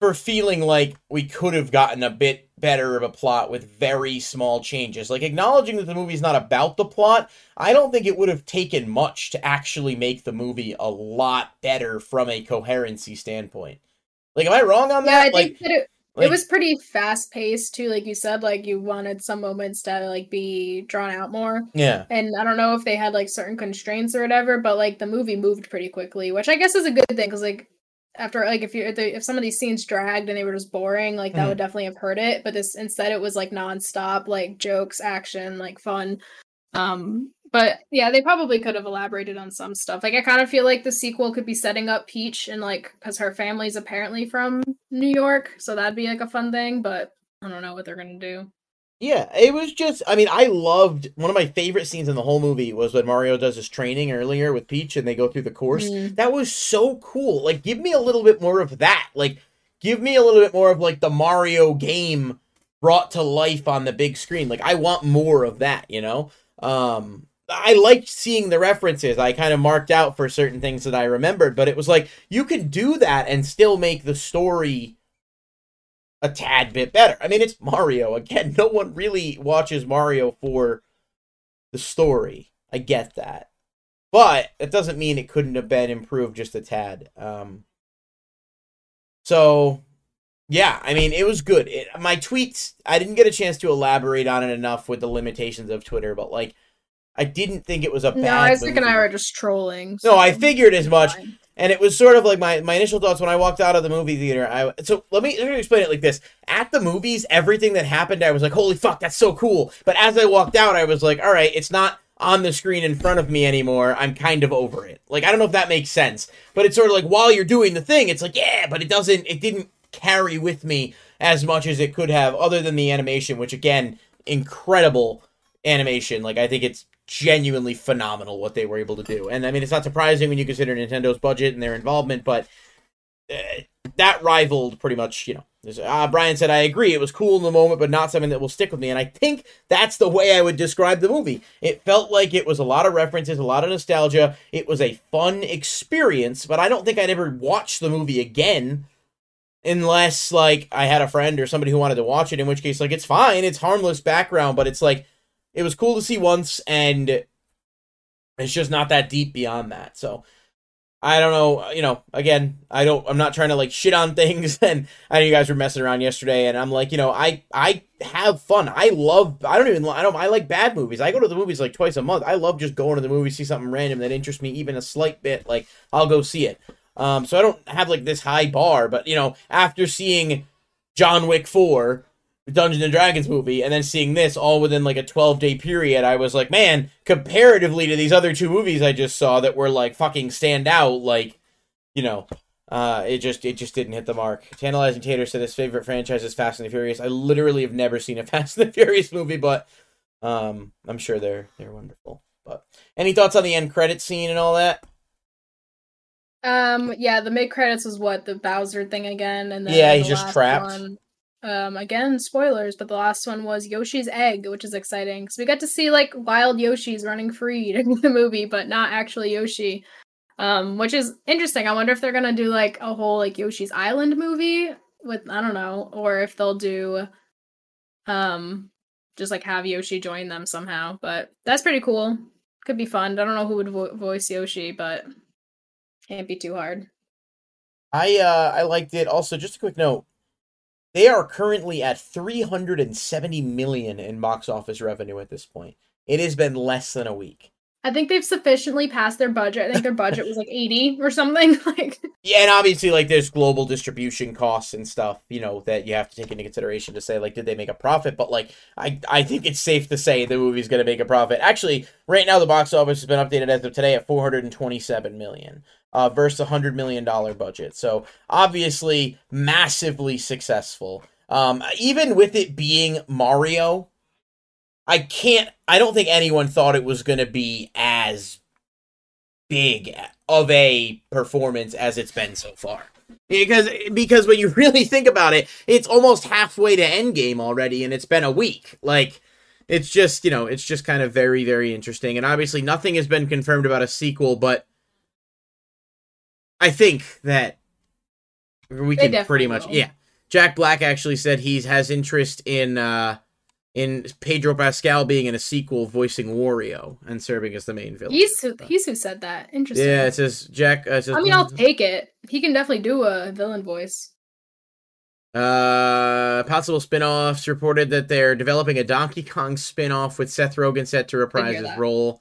[SPEAKER 1] for feeling like we could have gotten a bit better of a plot with very small changes. Like acknowledging that the movie's not about the plot, I don't think it would have taken much to actually make the movie a lot better from a coherency standpoint. Like, am I wrong on that? Yeah?
[SPEAKER 2] I
[SPEAKER 1] like,
[SPEAKER 2] think that it,
[SPEAKER 1] like-
[SPEAKER 2] it was pretty fast paced too. Like you said, like you wanted some moments to like be drawn out more.
[SPEAKER 1] yeah,
[SPEAKER 2] And I don't know if they had like certain constraints or whatever, but like the movie moved pretty quickly, which I guess is a good thing because like after like if you if, they, if some of these scenes dragged and they were just boring, like that
[SPEAKER 1] Mhm.
[SPEAKER 2] would definitely have hurt it. But this instead it was like nonstop, like jokes, action, like fun. Um, but yeah, they probably could have elaborated on some stuff. Like I kind of feel like the sequel could be setting up Peach and like because her family's apparently from New York, so that'd be like a fun thing. But I don't know what they're gonna do.
[SPEAKER 1] Yeah, it was just. I mean, I loved one of my favorite scenes in the whole movie was when Mario does his training earlier with Peach and they go through the course.
[SPEAKER 2] Mm.
[SPEAKER 1] That was so cool. Like, give me a little bit more of that. Like, give me a little bit more of like the Mario game brought to life on the big screen. Like, I want more of that. You know. Um, I liked seeing the references. I kind of marked out for certain things that I remembered, but it was like you can do that and still make the story a tad bit better. I mean, it's Mario. Again, no one really watches Mario for the story. I get that. But it doesn't mean it couldn't have been improved just a tad. Um, so, yeah, I mean, it was good. It, my tweets, I didn't get a chance to elaborate on it enough with the limitations of Twitter, but like, I didn't think it was a bad
[SPEAKER 2] No, Isaac and I were just trolling.
[SPEAKER 1] No, I figured as much
[SPEAKER 2] fine.
[SPEAKER 1] And it was sort of like my, my initial thoughts when I walked out of the movie theater. I so let me, let me explain it like this: at the movies, everything that happened, I was like, "Holy fuck, that's so cool!" But as I walked out, I was like, "All right, it's not on the screen in front of me anymore. I'm kind of over it." Like I don't know if that makes sense, but it's sort of like while you're doing the thing, it's like, yeah, but it doesn't. It didn't carry with me as much as it could have, other than the animation, which again, incredible animation. Like I think it's genuinely phenomenal what they were able to do. And I mean, it's not surprising when you consider Nintendo's budget and their involvement, but uh, that rivaled pretty much, you know. Uh, Brian said, I agree. It was cool in the moment, but not something that will stick with me. And I think that's the way I would describe the movie. It felt like it was a lot of references, a lot of nostalgia. It was a fun experience, but I don't think I'd ever watch the movie again unless, like, I had a friend or somebody who wanted to watch it, in which case, like, it's fine. It's harmless background, but it's like, it was cool to see once, and it's just not that deep beyond that. So I don't know. You know, again, I don't. I'm not trying to like shit on things. And I know you guys were messing around yesterday, and I'm like, you know, I I have fun. I love. I don't even. I don't. I like bad movies. I go to the movies like twice a month. I love just going to the movie, see something random that interests me, even a slight bit. Like I'll go see it. Um, so I don't have like this high bar, but you know, after seeing John Wick four, Dungeons and Dragons movie, and then seeing this all within like a 12 day period, I was like, man, comparatively to these other two movies I just saw that were like fucking stand out, like, you know, uh, it just it just didn't hit the mark. Tantalizing Tater said his favorite franchise is Fast and the Furious. I literally have never seen a Fast and the Furious movie, but um, I'm sure they're they're wonderful. But any thoughts on the end credit scene and all that?
[SPEAKER 2] Um, yeah, the mid credits was what the Bowser thing again, and then
[SPEAKER 1] Yeah,
[SPEAKER 2] the
[SPEAKER 1] he's just trapped.
[SPEAKER 2] One, um, again, spoilers, but the last one was Yoshi's egg, which is exciting. So we got to see like wild Yoshis running free in the movie, but not actually Yoshi. Um, which is interesting. I wonder if they're gonna do like a whole like Yoshi's Island movie with I don't know, or if they'll do um just like have Yoshi join them somehow. But that's pretty cool. Could be fun. I don't know who would vo- voice Yoshi, but can't be too hard.
[SPEAKER 1] I uh I liked it. Also, just a quick note. They are currently at 370 million in box office revenue at this point. It has been less than a week.
[SPEAKER 2] I think they've sufficiently passed their budget. I think their budget was like 80 or something. Like
[SPEAKER 1] Yeah, and obviously like there's global distribution costs and stuff, you know, that you have to take into consideration to say like did they make a profit? But like I I think it's safe to say the movie's going to make a profit. Actually, right now the box office has been updated as of today at 427 million. Uh, versus a hundred million dollar budget, so obviously massively successful. Um, even with it being Mario, I can't. I don't think anyone thought it was going to be as big of a performance as it's been so far. Because because when you really think about it, it's almost halfway to Endgame already, and it's been a week. Like it's just you know it's just kind of very very interesting, and obviously nothing has been confirmed about a sequel, but I think that we
[SPEAKER 2] They
[SPEAKER 1] can pretty much
[SPEAKER 2] will.
[SPEAKER 1] yeah. Jack Black actually said he has interest in uh in Pedro Pascal being in a sequel voicing Wario and serving as the main villain.
[SPEAKER 2] he's who, he's who said that. Interesting.
[SPEAKER 1] Yeah, it says Jack. Uh, it says,
[SPEAKER 2] I mean, I'll take it. He can definitely do a villain voice.
[SPEAKER 1] Uh, possible spin-offs reported that they're developing a Donkey Kong spin-off with Seth Rogen set to reprise his role.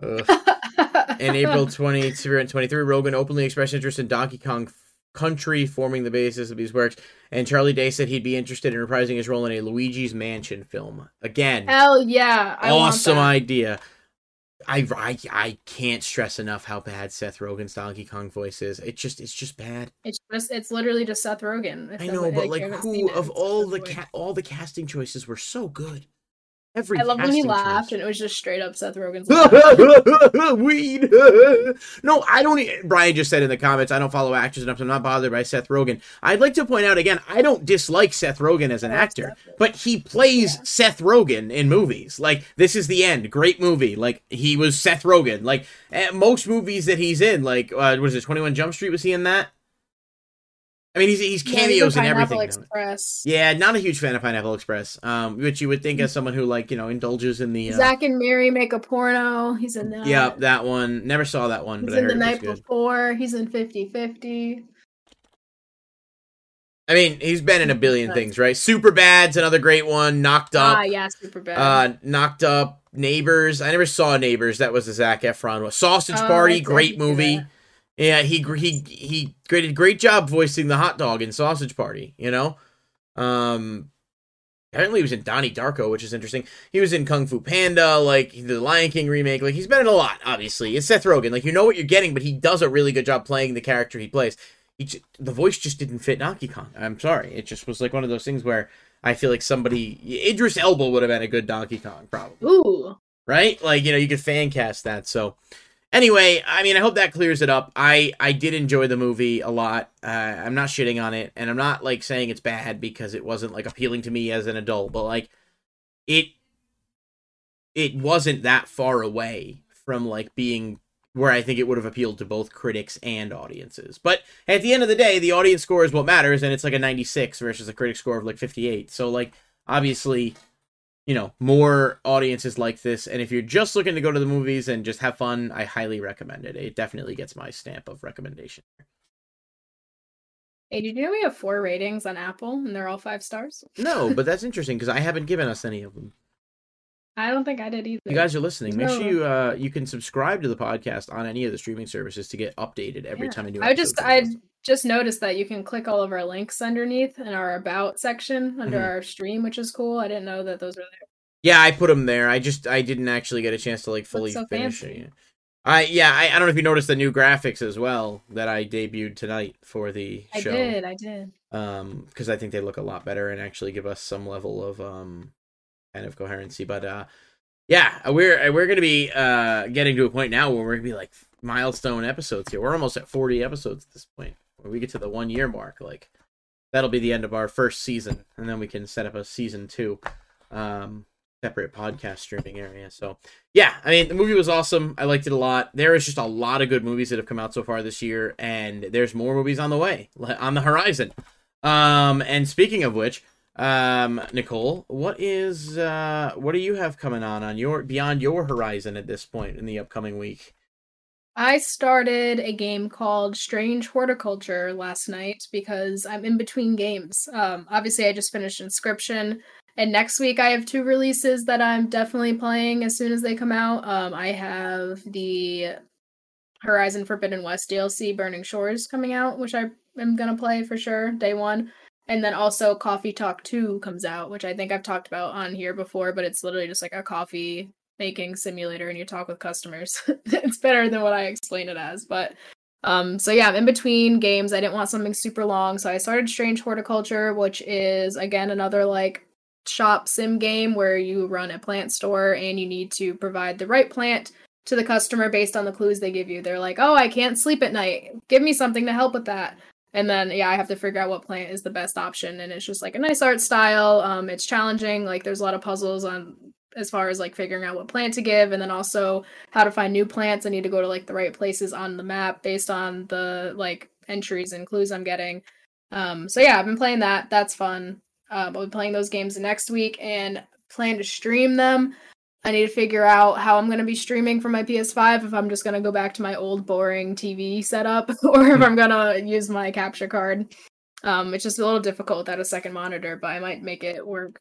[SPEAKER 1] In April 2023, Rogen openly expressed interest in Donkey Kong country forming the basis of these works. And Charlie Day said he'd be interested in reprising his role in a Luigi's Mansion film. Again,
[SPEAKER 2] Hell yeah. I
[SPEAKER 1] awesome idea. I, I I can't stress enough how bad Seth Rogen's Donkey Kong voice is. It just it's just bad.
[SPEAKER 2] It's just it's literally just Seth Rogen.
[SPEAKER 1] I know, but like who
[SPEAKER 2] it,
[SPEAKER 1] of all the ca- all the casting choices were so good. Every
[SPEAKER 2] I love when he laughed
[SPEAKER 1] choice.
[SPEAKER 2] and it was just straight up Seth Rogen's.
[SPEAKER 1] Weed. no, I don't. Brian just said in the comments, I don't follow actors enough. So I'm not bothered by Seth Rogen. I'd like to point out again, I don't dislike Seth Rogen as an actor, but he plays Seth Rogen in movies. Like this is the end. Great movie. Like he was Seth Rogen. Like eh, most movies that he's in, like uh, what is it? Twenty One Jump Street was he in that? I mean, he's he's
[SPEAKER 2] Yeah, he's
[SPEAKER 1] cameos
[SPEAKER 2] in
[SPEAKER 1] in everything.
[SPEAKER 2] Express.
[SPEAKER 1] Yeah, not a huge fan of Pineapple Express. Um, which you would think as someone who like you know indulges in the uh,
[SPEAKER 2] Zack and Miri make a porno. He's in that.
[SPEAKER 1] yeah that one. Never saw that one,
[SPEAKER 2] He's
[SPEAKER 1] but I
[SPEAKER 2] in the night before. He's in 50 50.
[SPEAKER 1] I mean, he's been in a billion things, right? Super Bad's another great one. Knocked Up.
[SPEAKER 2] Ah,
[SPEAKER 1] Up,
[SPEAKER 2] yeah, super bad.
[SPEAKER 1] uh, Knocked Up, Neighbors. I never saw Neighbors. That was the Zac Efron one. Sausage
[SPEAKER 2] Oh,
[SPEAKER 1] Party, great movie. Yeah, he he he did a great job voicing the hot dog in Sausage Party. You know, um, apparently he was in Donnie Darko, which is interesting. He was in Kung Fu Panda, like the Lion King remake. Like he's been in a lot. Obviously, it's Seth Rogen. Like you know what you're getting, but he does a really good job playing the character he plays. He j- the voice just didn't fit Donkey Kong. I'm sorry, it just was like one of those things where I feel like somebody Idris Elba would have been a good Donkey Kong, probably
[SPEAKER 2] Ooh.
[SPEAKER 1] right? Like you know, you could fan cast that. So anyway, I mean, I hope that clears it up. I I did enjoy the movie a lot. Uh, I'm not shitting on it, and I'm not like saying it's bad because it wasn't like appealing to me as an adult, but like it it wasn't that far away from like being where I think it would have appealed to both critics and audiences. But at the end of the day, the audience score is what matters, and it's like a 96 versus a critic score of like 58. So like obviously you know, more audiences like this. And if you're just looking to go to the movies and just have fun, I highly recommend it. It definitely gets my stamp of recommendation.
[SPEAKER 2] Hey, did you know we have four ratings on Apple and they're all five stars?
[SPEAKER 1] No, but that's interesting because I haven't given us any of them.
[SPEAKER 2] I don't think I did either.
[SPEAKER 1] You guys are listening. Make sure you uh you can subscribe to the podcast on any of the streaming services to get updated every
[SPEAKER 2] Yeah.
[SPEAKER 1] time a new.
[SPEAKER 2] I just I. just noticed that you can click all of our links underneath in our about section under
[SPEAKER 1] Mhm.
[SPEAKER 2] our stream, which is cool. I didn't know that those were there.
[SPEAKER 1] Yeah, I put them there. I just I didn't actually get a chance to like fully
[SPEAKER 2] so
[SPEAKER 1] finish
[SPEAKER 2] fancy.
[SPEAKER 1] it. I yeah I, I don't know if you noticed the new graphics as well that I debuted tonight for the
[SPEAKER 2] I
[SPEAKER 1] show.
[SPEAKER 2] I did, I did.
[SPEAKER 1] um because i think they look a lot better and actually give us some level of um kind of coherency but uh yeah we're we're gonna be uh getting to a point now where we're gonna be like milestone episodes here we're almost at 40 episodes at this point when we get to the one year mark like that'll be the end of our first season and then we can set up a season two um separate podcast streaming area. So yeah i mean the movie was awesome. I liked it a lot. There is just a lot of good movies that have come out so far this year and there's more movies on the way on the horizon. Um, and speaking of which, um, Nicole, what is uh, what do you have coming on on your beyond your horizon at this point in the upcoming week?
[SPEAKER 2] I started a game called Strange Horticulture last night because I'm in between games. Um, obviously, I just finished Inscryption, and next week I have two releases that I'm definitely playing as soon as they come out. Um, I have the Horizon Forbidden West DLC Burning Shores coming out, which I am gonna play for sure day one. And then also Coffee Talk 2 comes out, which I think I've talked about on here before, but it's literally just like a coffee making simulator and you talk with customers. it's better than what I explain it as. But um so yeah, I'm in between games. I didn't want something super long, so I started Strange Horticulture, which is again another like shop sim game where you run a plant store and you need to provide the right plant to the customer based on the clues they give you. They're like, "Oh, I can't sleep at night. Give me something to help with that." And then yeah, I have to figure out what plant is the best option and it's just like a nice art style. Um it's challenging, like there's a lot of puzzles on as far as like figuring out what plant to give and then also how to find new plants. I need to go to like the right places on the map based on the like entries and clues I'm getting. Um so yeah, I've been playing that. That's fun. Um, I'll be playing those games next week and plan to stream them. I need to figure out how I'm going to be streaming from my PS5 if I'm just going to go back to my old boring TV setup or if I'm going to use my capture card. Um, it's just a little difficult without a second monitor, but I might make it work.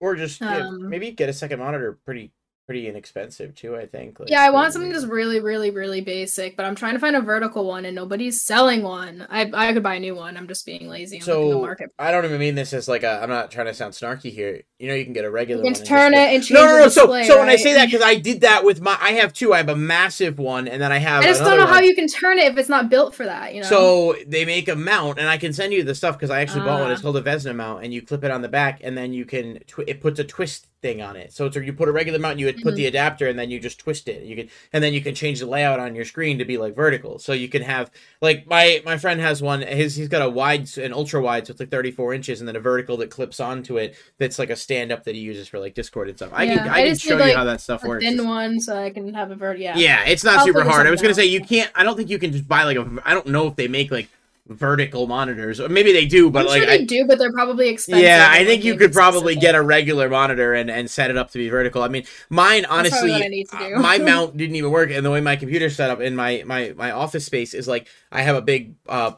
[SPEAKER 1] Or just yeah,
[SPEAKER 2] Um,
[SPEAKER 1] maybe get a second monitor pretty pretty inexpensive too. I think. Like,
[SPEAKER 2] yeah, I want something just really, really, really basic, but I'm trying to find a vertical one and nobody's selling one. I I could buy a new one. I'm just being lazy and looking the
[SPEAKER 1] So
[SPEAKER 2] market.
[SPEAKER 1] I don't even mean this as like a. I'm not trying to sound snarky here. You know, you can get a regular.
[SPEAKER 2] You
[SPEAKER 1] one
[SPEAKER 2] can
[SPEAKER 1] and
[SPEAKER 2] turn it and change
[SPEAKER 1] No, no, no. So,
[SPEAKER 2] display,
[SPEAKER 1] so when I say that, because I did that with my, I have two. I have a massive one, and then I have.
[SPEAKER 2] I just don't know how you can turn it if it's not built for that. You know.
[SPEAKER 1] So they make a mount, and I can send you the stuff because I actually bought one.
[SPEAKER 2] Ah.
[SPEAKER 1] It's called a VESA mount, and you clip it on the back, and then you can. Tw- it puts a twist thing on it. So it's you put a regular mount, you would put
[SPEAKER 2] Mhm.
[SPEAKER 1] the adapter, and then you just twist it. You can, and then you can change the layout on your screen to be like vertical. So you can have like my my friend has one. His he's got a wide, an ultra wide, so it's like 34 inches, and then a vertical that clips onto it. That's like a stand up that he uses for like Discord and stuff. I can
[SPEAKER 2] I
[SPEAKER 1] I can
[SPEAKER 2] just
[SPEAKER 1] show you how that stuff
[SPEAKER 2] a
[SPEAKER 1] works.
[SPEAKER 2] thin one so I can have a vert. Yeah.
[SPEAKER 1] Yeah, it's not
[SPEAKER 2] I'll
[SPEAKER 1] super hard. I was gonna say you can't. I don't think you can just buy like a. I don't know if they make like vertical monitors, or maybe they do, but
[SPEAKER 2] I'm
[SPEAKER 1] like
[SPEAKER 2] sure
[SPEAKER 1] I,
[SPEAKER 2] they do, but they're probably expensive.
[SPEAKER 1] yeah, I think you could probably
[SPEAKER 2] specific.
[SPEAKER 1] get a regular monitor and and set it up to be vertical. I mean, mine honestly,
[SPEAKER 2] I need to do.
[SPEAKER 1] uh, my mount didn't even work, and the way my computer set up in my my my office space is like I have a big uh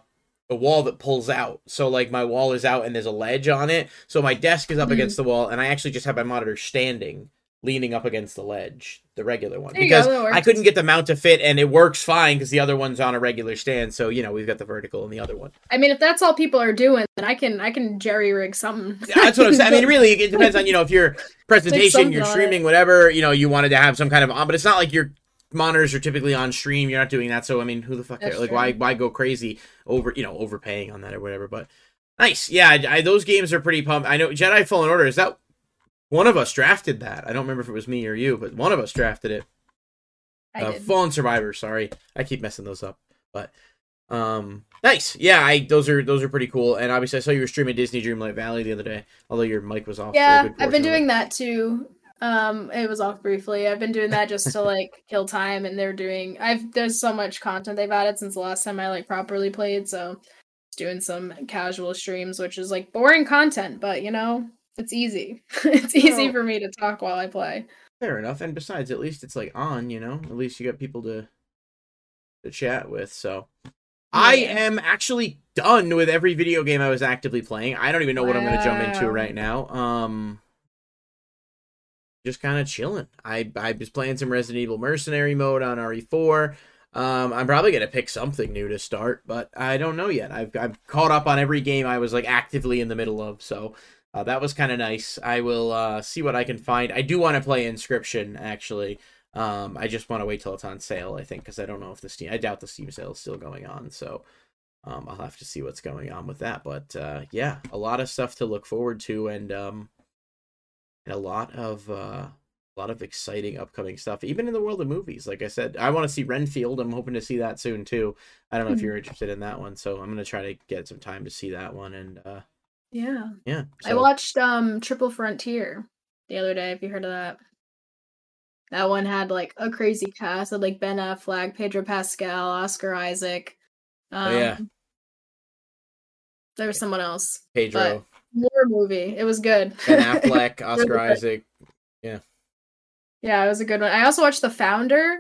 [SPEAKER 1] a wall that pulls out. So like my wall is out and there's a ledge on it. So my desk is up
[SPEAKER 2] Mhm.
[SPEAKER 1] against the wall and I actually just have my monitor standing leaning up against the ledge, the regular one.
[SPEAKER 2] There
[SPEAKER 1] because
[SPEAKER 2] go,
[SPEAKER 1] I couldn't get the mount to fit and it works fine because the other one's on a regular stand. So, you know, we've got the vertical and the other one.
[SPEAKER 2] I mean, if that's all people are doing, then I can I can jerry rig something.
[SPEAKER 1] That's what I'm saying. I mean, really, it depends on, you know, if your presentation, you're streaming, whatever, you know, you wanted to have some kind of on, but it's not like your monitors are typically on stream. You're not doing that. So, I mean, who the fuck cares? Like, why, why go crazy over, you know, overpaying on that or whatever? But nice. Yeah. I, I- those games are pretty pumped. I know Jedi Fallen Order, is that one of us drafted that? I don't remember if it was me or you, but one of us drafted it.
[SPEAKER 2] I
[SPEAKER 1] uh,
[SPEAKER 2] did.
[SPEAKER 1] Fallen Survivor. Sorry, I keep messing those up. But um, nice. Yeah, I those are those are pretty cool. And obviously, I saw you were streaming Disney Dreamlight Valley the other day. Although your mic was off.
[SPEAKER 2] yeah, I've been
[SPEAKER 1] portion of it.
[SPEAKER 2] doing that too. Um, it was off briefly. I've been doing that just to like kill time, and they're doing. I've there's so much content they've added since the last time I like properly played. So, doing some casual streams, which is like boring content, but you know, it's easy. it's easy
[SPEAKER 1] Well-
[SPEAKER 2] for me to talk while I play.
[SPEAKER 1] Fair enough. And besides, at least it's like on. You know, at least you got people to to chat with. So. I am actually done with every video game I was actively playing. I don't even know what I'm going to jump into right now. Um, just kind of chilling. I I was playing some Resident Evil Mercenary mode on RE4. Um, I'm probably gonna pick something new to start, but I don't know yet. I've I've caught up on every game I was like actively in the middle of, so uh, that was kind of nice. I will uh, see what I can find. I do want to play Inscryption actually. Um, I just want to wait till it's on sale. I think because I don't know if the Steam. I doubt the Steam sale is still going on, so um, I'll have to see what's going on with that. But uh, yeah, a lot of stuff to look forward to, and um, and a lot of uh, a lot of exciting upcoming stuff, even in the world of movies. Like I said, I want to see Renfield. I'm hoping to see that soon too. I don't know if you're interested in that one, so I'm gonna try to get some time to see that one. And uh,
[SPEAKER 2] Yeah,
[SPEAKER 1] yeah,
[SPEAKER 2] I watched um Triple Frontier the other day. Have you heard of that? That one had like a crazy cast. Had like Ben Affleck, Pedro Pascal, Oscar Isaac. Um,
[SPEAKER 1] Oh, yeah.
[SPEAKER 2] There was someone else.
[SPEAKER 1] Pedro,
[SPEAKER 2] More movie. It was good.
[SPEAKER 1] Ben Affleck, Oscar Isaac.
[SPEAKER 2] Yeah. Yeah, it was a good one. I also watched The Founder,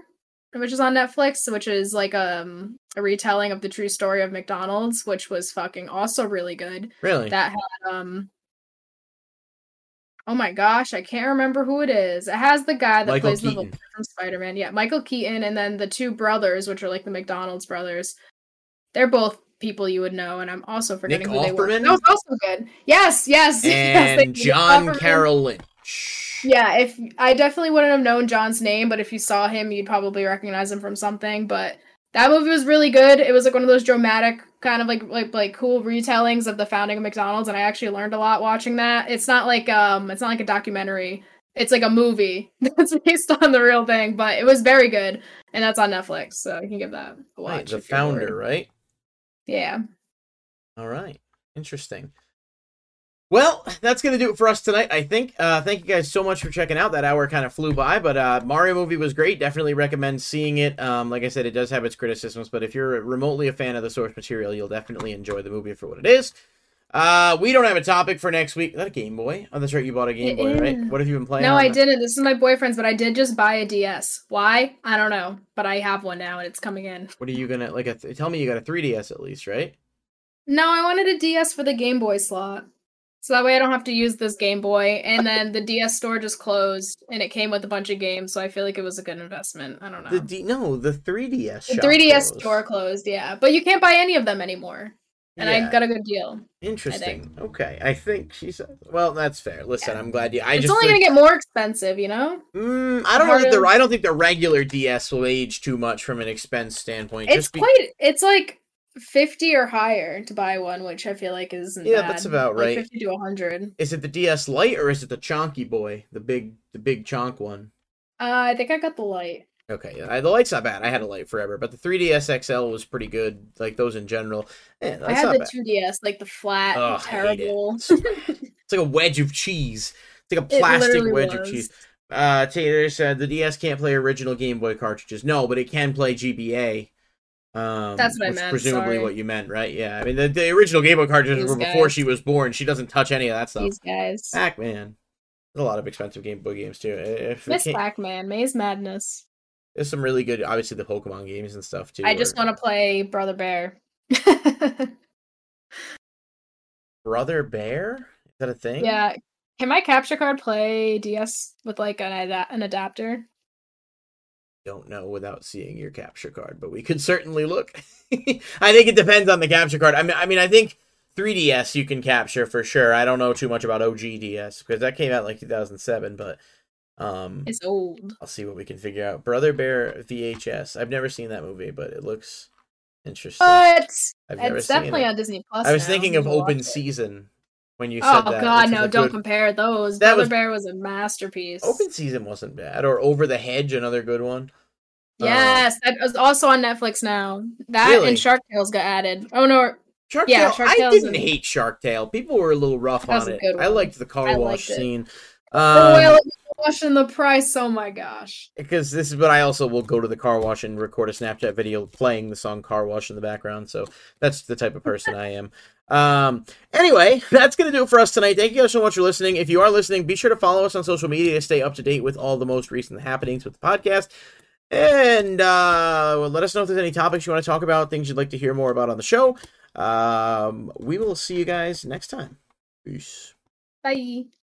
[SPEAKER 2] which is on Netflix, which is like um a retelling of the true story of McDonald's, which was fucking also really good.
[SPEAKER 1] Really?
[SPEAKER 2] That had um Oh my gosh, I can't remember who it is. It has the guy that
[SPEAKER 1] Michael
[SPEAKER 2] plays the
[SPEAKER 1] Keaton.
[SPEAKER 2] Vulture from Spider-Man. Yeah, Michael Keaton and then the two brothers, which are like the McDonald's brothers. They're both people you would know, and I'm also forgetting who they were.
[SPEAKER 1] Offerman?
[SPEAKER 2] That was also good. Yes, yes, yes.
[SPEAKER 1] And
[SPEAKER 2] you.
[SPEAKER 1] John
[SPEAKER 2] Offerman.
[SPEAKER 1] Carroll Lynch.
[SPEAKER 2] Yeah, if I definitely wouldn't have known John's name, but if you saw him, you'd probably recognize him from something. But that movie was really good. It was like one of those dramatic kind of like like like cool retellings of the founding of McDonald's, and I actually learned a lot watching that. It's not like um, it's not like a documentary. It's like a movie that's based on the real thing, but it was very good, and that's on Netflix, so you can give that a watch.
[SPEAKER 1] Right, the founder, right?
[SPEAKER 2] Yeah.
[SPEAKER 1] All right. Interesting. Well, that's going to do it for us tonight, I think. Uh, thank you guys so much for checking out. That hour kind of flew by, but uh, Mario movie was great. Definitely recommend seeing it. Um, like I said, it does have its criticisms, but if you're remotely a fan of the source material, you'll definitely enjoy the movie for what it is. Uh, we don't have a topic for next week. Is that a Game Boy? Oh, that's right. You bought a Game
[SPEAKER 2] It
[SPEAKER 1] Boy, right? What have you been playing?
[SPEAKER 2] No, I
[SPEAKER 1] that?
[SPEAKER 2] didn't. This is my boyfriend's, but I did just buy a DS. Why? I don't know, but I have one now, and it's coming in.
[SPEAKER 1] What are you gonna like? A th- tell me you got a 3DS at least, right?
[SPEAKER 2] No, I wanted a DS for the Game Boy slot. So that way I don't have to use this Game Boy. And then the DS store just closed and it came with a bunch of games, so I feel like it was a good investment. I don't know.
[SPEAKER 1] The D- no, the 3DS.
[SPEAKER 2] the 3DS
[SPEAKER 1] closed.
[SPEAKER 2] store closed, yeah. But you can't buy any of them anymore. And
[SPEAKER 1] Yeah.
[SPEAKER 2] I got a good deal.
[SPEAKER 1] Interesting. Okay, I think she said. Well, that's fair. Listen,
[SPEAKER 2] Yeah.
[SPEAKER 1] I'm glad you. I
[SPEAKER 2] it's
[SPEAKER 1] just
[SPEAKER 2] only
[SPEAKER 1] think-
[SPEAKER 2] gonna get more expensive, you know?
[SPEAKER 1] Mm, I don't know the I don't think the regular DS will age too much from an expense standpoint.
[SPEAKER 2] It's
[SPEAKER 1] just be-
[SPEAKER 2] quite it's like 50 or higher to buy one, which I feel like isn't
[SPEAKER 1] Yeah,
[SPEAKER 2] bad.
[SPEAKER 1] that's about
[SPEAKER 2] Like
[SPEAKER 1] right.
[SPEAKER 2] 50 to 100.
[SPEAKER 1] Is it the DS Lite or is it the Chonky Boy, the big the big chonk one?
[SPEAKER 2] Uh, I think I got the Lite.
[SPEAKER 1] Okay, yeah, the Lite's not bad. I had a Lite forever, but the 3DS XL was pretty good. Like those in general. Yeah, that's
[SPEAKER 2] I had the
[SPEAKER 1] bad.
[SPEAKER 2] 2DS, like the flat,
[SPEAKER 1] Ugh, hate it.
[SPEAKER 2] terrible.
[SPEAKER 1] It's like a wedge of cheese. It's like a plastic wedge of cheese. Uh, Taylor said the DS can't play original Game Boy cartridges. No, but it can play GBA. Um,
[SPEAKER 2] That's what I meant,
[SPEAKER 1] Presumably,
[SPEAKER 2] sorry.
[SPEAKER 1] what you meant, right? Yeah, I mean the, the original Game Boy cartridges
[SPEAKER 2] These
[SPEAKER 1] were before
[SPEAKER 2] guys.
[SPEAKER 1] she was born. She doesn't touch any of that stuff.
[SPEAKER 2] These guys.
[SPEAKER 1] Pac Man. There's a lot of expensive Game Boy games too. If
[SPEAKER 2] Miss
[SPEAKER 1] can't-
[SPEAKER 2] Pac-Man, Maze Madness.
[SPEAKER 1] there's some really good, obviously the Pokemon games and stuff too.
[SPEAKER 2] I just want to play Brother Bear.
[SPEAKER 1] Brother Bear. Is that a thing?
[SPEAKER 2] yeah. Can my capture card play DS with like an, ada- an adapter?
[SPEAKER 1] Don't know without seeing your capture card, but we could certainly look. I think it depends on the capture card. I mean, I mean, I think 3DS you can capture for sure. I don't know too much about OG DS because that came out like 2007, but um,
[SPEAKER 2] It's old.
[SPEAKER 1] I'll see what we can figure out. Brother Bear VHS. I've never seen that movie, but it looks interesting.
[SPEAKER 2] But
[SPEAKER 1] I've never
[SPEAKER 2] it's
[SPEAKER 1] seen
[SPEAKER 2] definitely
[SPEAKER 1] it.
[SPEAKER 2] on Disney Plus.
[SPEAKER 1] I was
[SPEAKER 2] now.
[SPEAKER 1] thinking of Open. Season when you said
[SPEAKER 2] Oh
[SPEAKER 1] that.
[SPEAKER 2] god, no! Don't
[SPEAKER 1] good-
[SPEAKER 2] compare those.
[SPEAKER 1] That
[SPEAKER 2] Brother
[SPEAKER 1] was-
[SPEAKER 2] Bear was a masterpiece.
[SPEAKER 1] Open Season wasn't bad, or Over the Hedge, another good one. Uh,
[SPEAKER 2] Yes, that was also on Netflix now. That
[SPEAKER 1] Really?
[SPEAKER 2] and Shark Tales got added. Oh no,
[SPEAKER 1] Shark
[SPEAKER 2] Yeah,
[SPEAKER 1] Tale.
[SPEAKER 2] Shark
[SPEAKER 1] I didn't
[SPEAKER 2] a-
[SPEAKER 1] hate Shark Tale. People were a little rough on it. I liked the car
[SPEAKER 2] I
[SPEAKER 1] wash scene.
[SPEAKER 2] the
[SPEAKER 1] Um,
[SPEAKER 2] whale washing the price. Oh my gosh.
[SPEAKER 1] because this is but I also will go to the car wash and record a Snapchat video playing the song Car Wash in the background. So that's the type of person I am. Um anyway, that's gonna do it for us tonight. Thank you guys so much for listening. If you are listening, be sure to follow us on social media to stay up to date with all the most recent happenings with the podcast. And uh well, let us know if there's any topics you want to talk about, things you'd like to hear more about on the show. Um we will see you guys next time. Peace.
[SPEAKER 2] Bye.